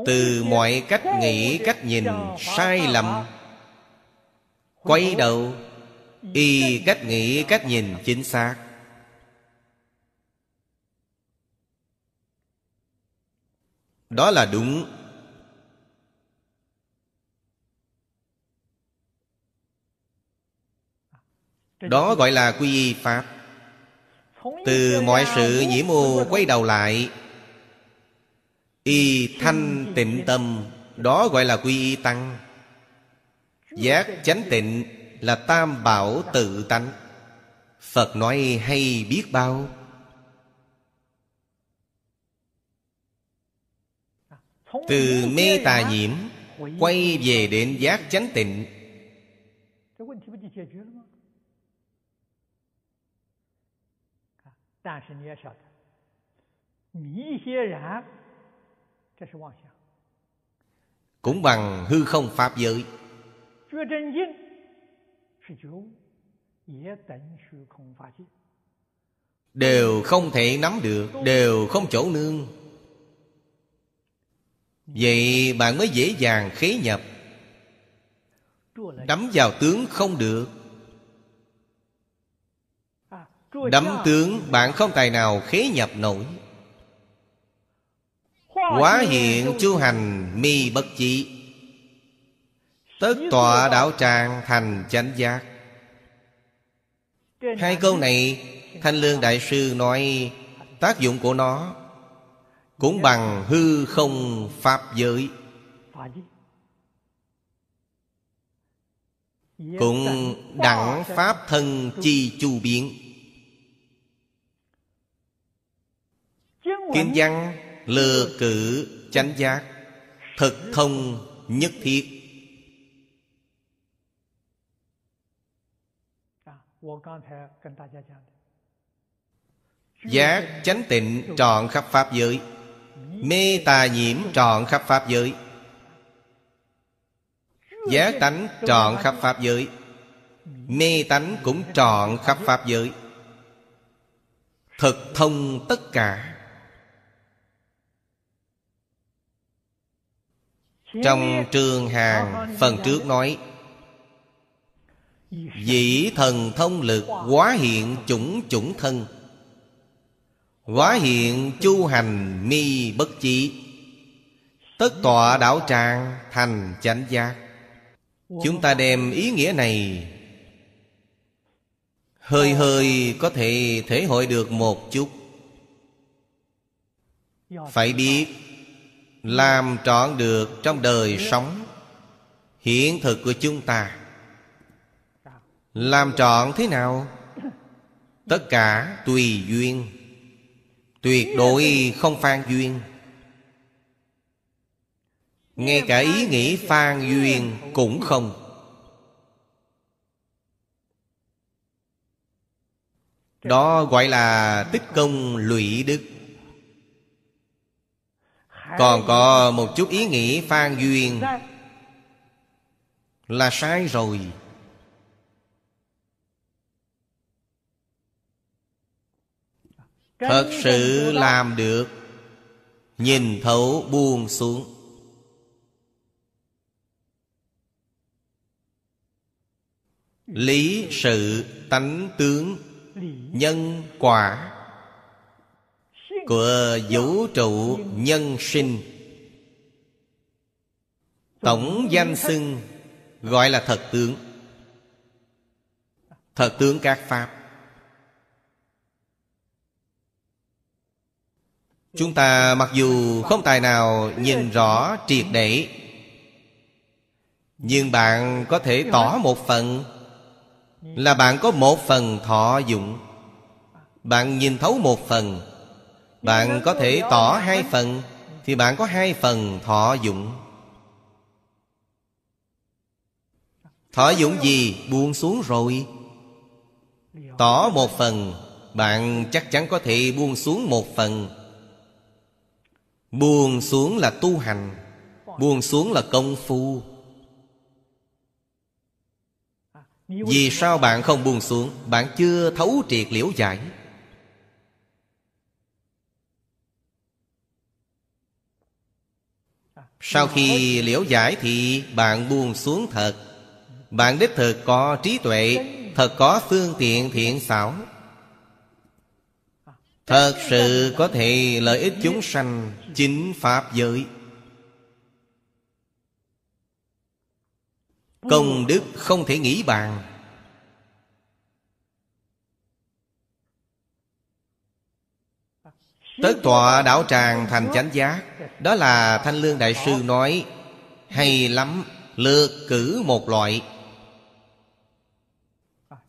Từ mọi cách nghĩ, cách nhìn sai lầm, quay đầu, y cách nghĩ, cách nhìn chính xác. Đó là đúng. Đó gọi là quy y pháp. Từ mọi sự nhiễm ô quay đầu lại. Y thanh tịnh tâm. Đó gọi là quy y tăng. Giác chánh tịnh Là tam bảo tự tánh. Phật nói hay biết bao. Từ mê tà nhiễm Quay về đến giác chánh tịnh cũng bằng hư không pháp giới. Đều không thể nắm được đều không chỗ nương. Vậy bạn mới dễ dàng khế nhập. Đắm vào tướng không được đắm tướng bạn không tài nào khế nhập nổi. Quá hiện chu hành mi bất chí Tất tọa đạo tràng thành chánh giác. Hai câu này Thanh Lương Đại Sư nói Tác dụng của nó Cũng bằng hư không Pháp giới. Cũng đẳng Pháp thân chi chu biến kiến văn, Lừa cử, chánh giác, Thực thông nhất thiết. Giác chánh tịnh trọn khắp Pháp giới. Mê tà nhiễm trọn khắp Pháp giới. Giác tánh trọn khắp Pháp giới. Mê tánh cũng trọn khắp Pháp giới. Thực thông tất cả. Trong trường hàng, phần trước nói, Dĩ thần thông lực quá hiện chủng chủng thân quá hiện chu hành mi bất chí Tất tọa đảo tràng thành chánh giác. Chúng ta đem ý nghĩa này, Hơi hơi có thể thể hội được một chút. Phải biết làm trọn được trong đời sống. Hiện thực của chúng ta. Làm trọn thế nào? Tất cả tùy duyên. Tuyệt đối không phan duyên. Ngay cả ý nghĩ phan duyên cũng không. Đó gọi là tích công lụy đức. Còn có một chút ý nghĩ phan duyên. Là sai rồi. Thật sự làm được. Nhìn thấu buông xuống. Lý sự tánh tướng. Nhân quả. Của vũ trụ nhân sinh. Tổng danh xưng Gọi là thật tướng. Thật tướng các Pháp. Chúng ta mặc dù không tài nào nhìn rõ triệt để, Nhưng bạn có thể tỏ một phần là bạn có một phần thọ dụng. Bạn nhìn thấu một phần bạn có thể tỏ hai phần, thì bạn có hai phần thọ dụng. Thọ dụng gì? Buông xuống rồi. Tỏ một phần, bạn chắc chắn có thể buông xuống một phần. Buông xuống là tu hành, buông xuống là công phu. Vì sao bạn không buông xuống? Bạn chưa thấu triệt liễu giải. Sau khi liễu giải thì bạn buông xuống thật. Bạn đích thực có trí tuệ, Thật có phương tiện thiện xảo. Thật sự có thể lợi ích chúng sanh, Chính Pháp giới. Công đức không thể nghĩ bàn. Tất tọa đảo tràng thành chánh giác. Đó là Thanh Lương Đại Sư nói, Hay lắm Lược cử một loại.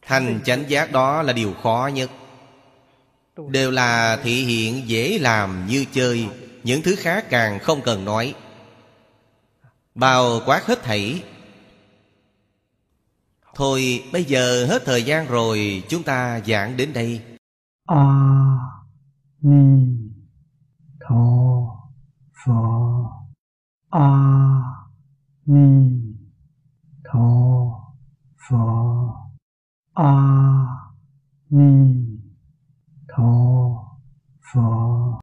Thành chánh giác đó là điều khó nhất. Đều là thị hiện dễ làm như chơi, Những thứ khác càng không cần nói. Bao quát hết thảy. Thôi, bây giờ hết thời gian rồi, Chúng ta giảng đến đây. A Ni 佛阿弥陀佛。阿弥陀佛。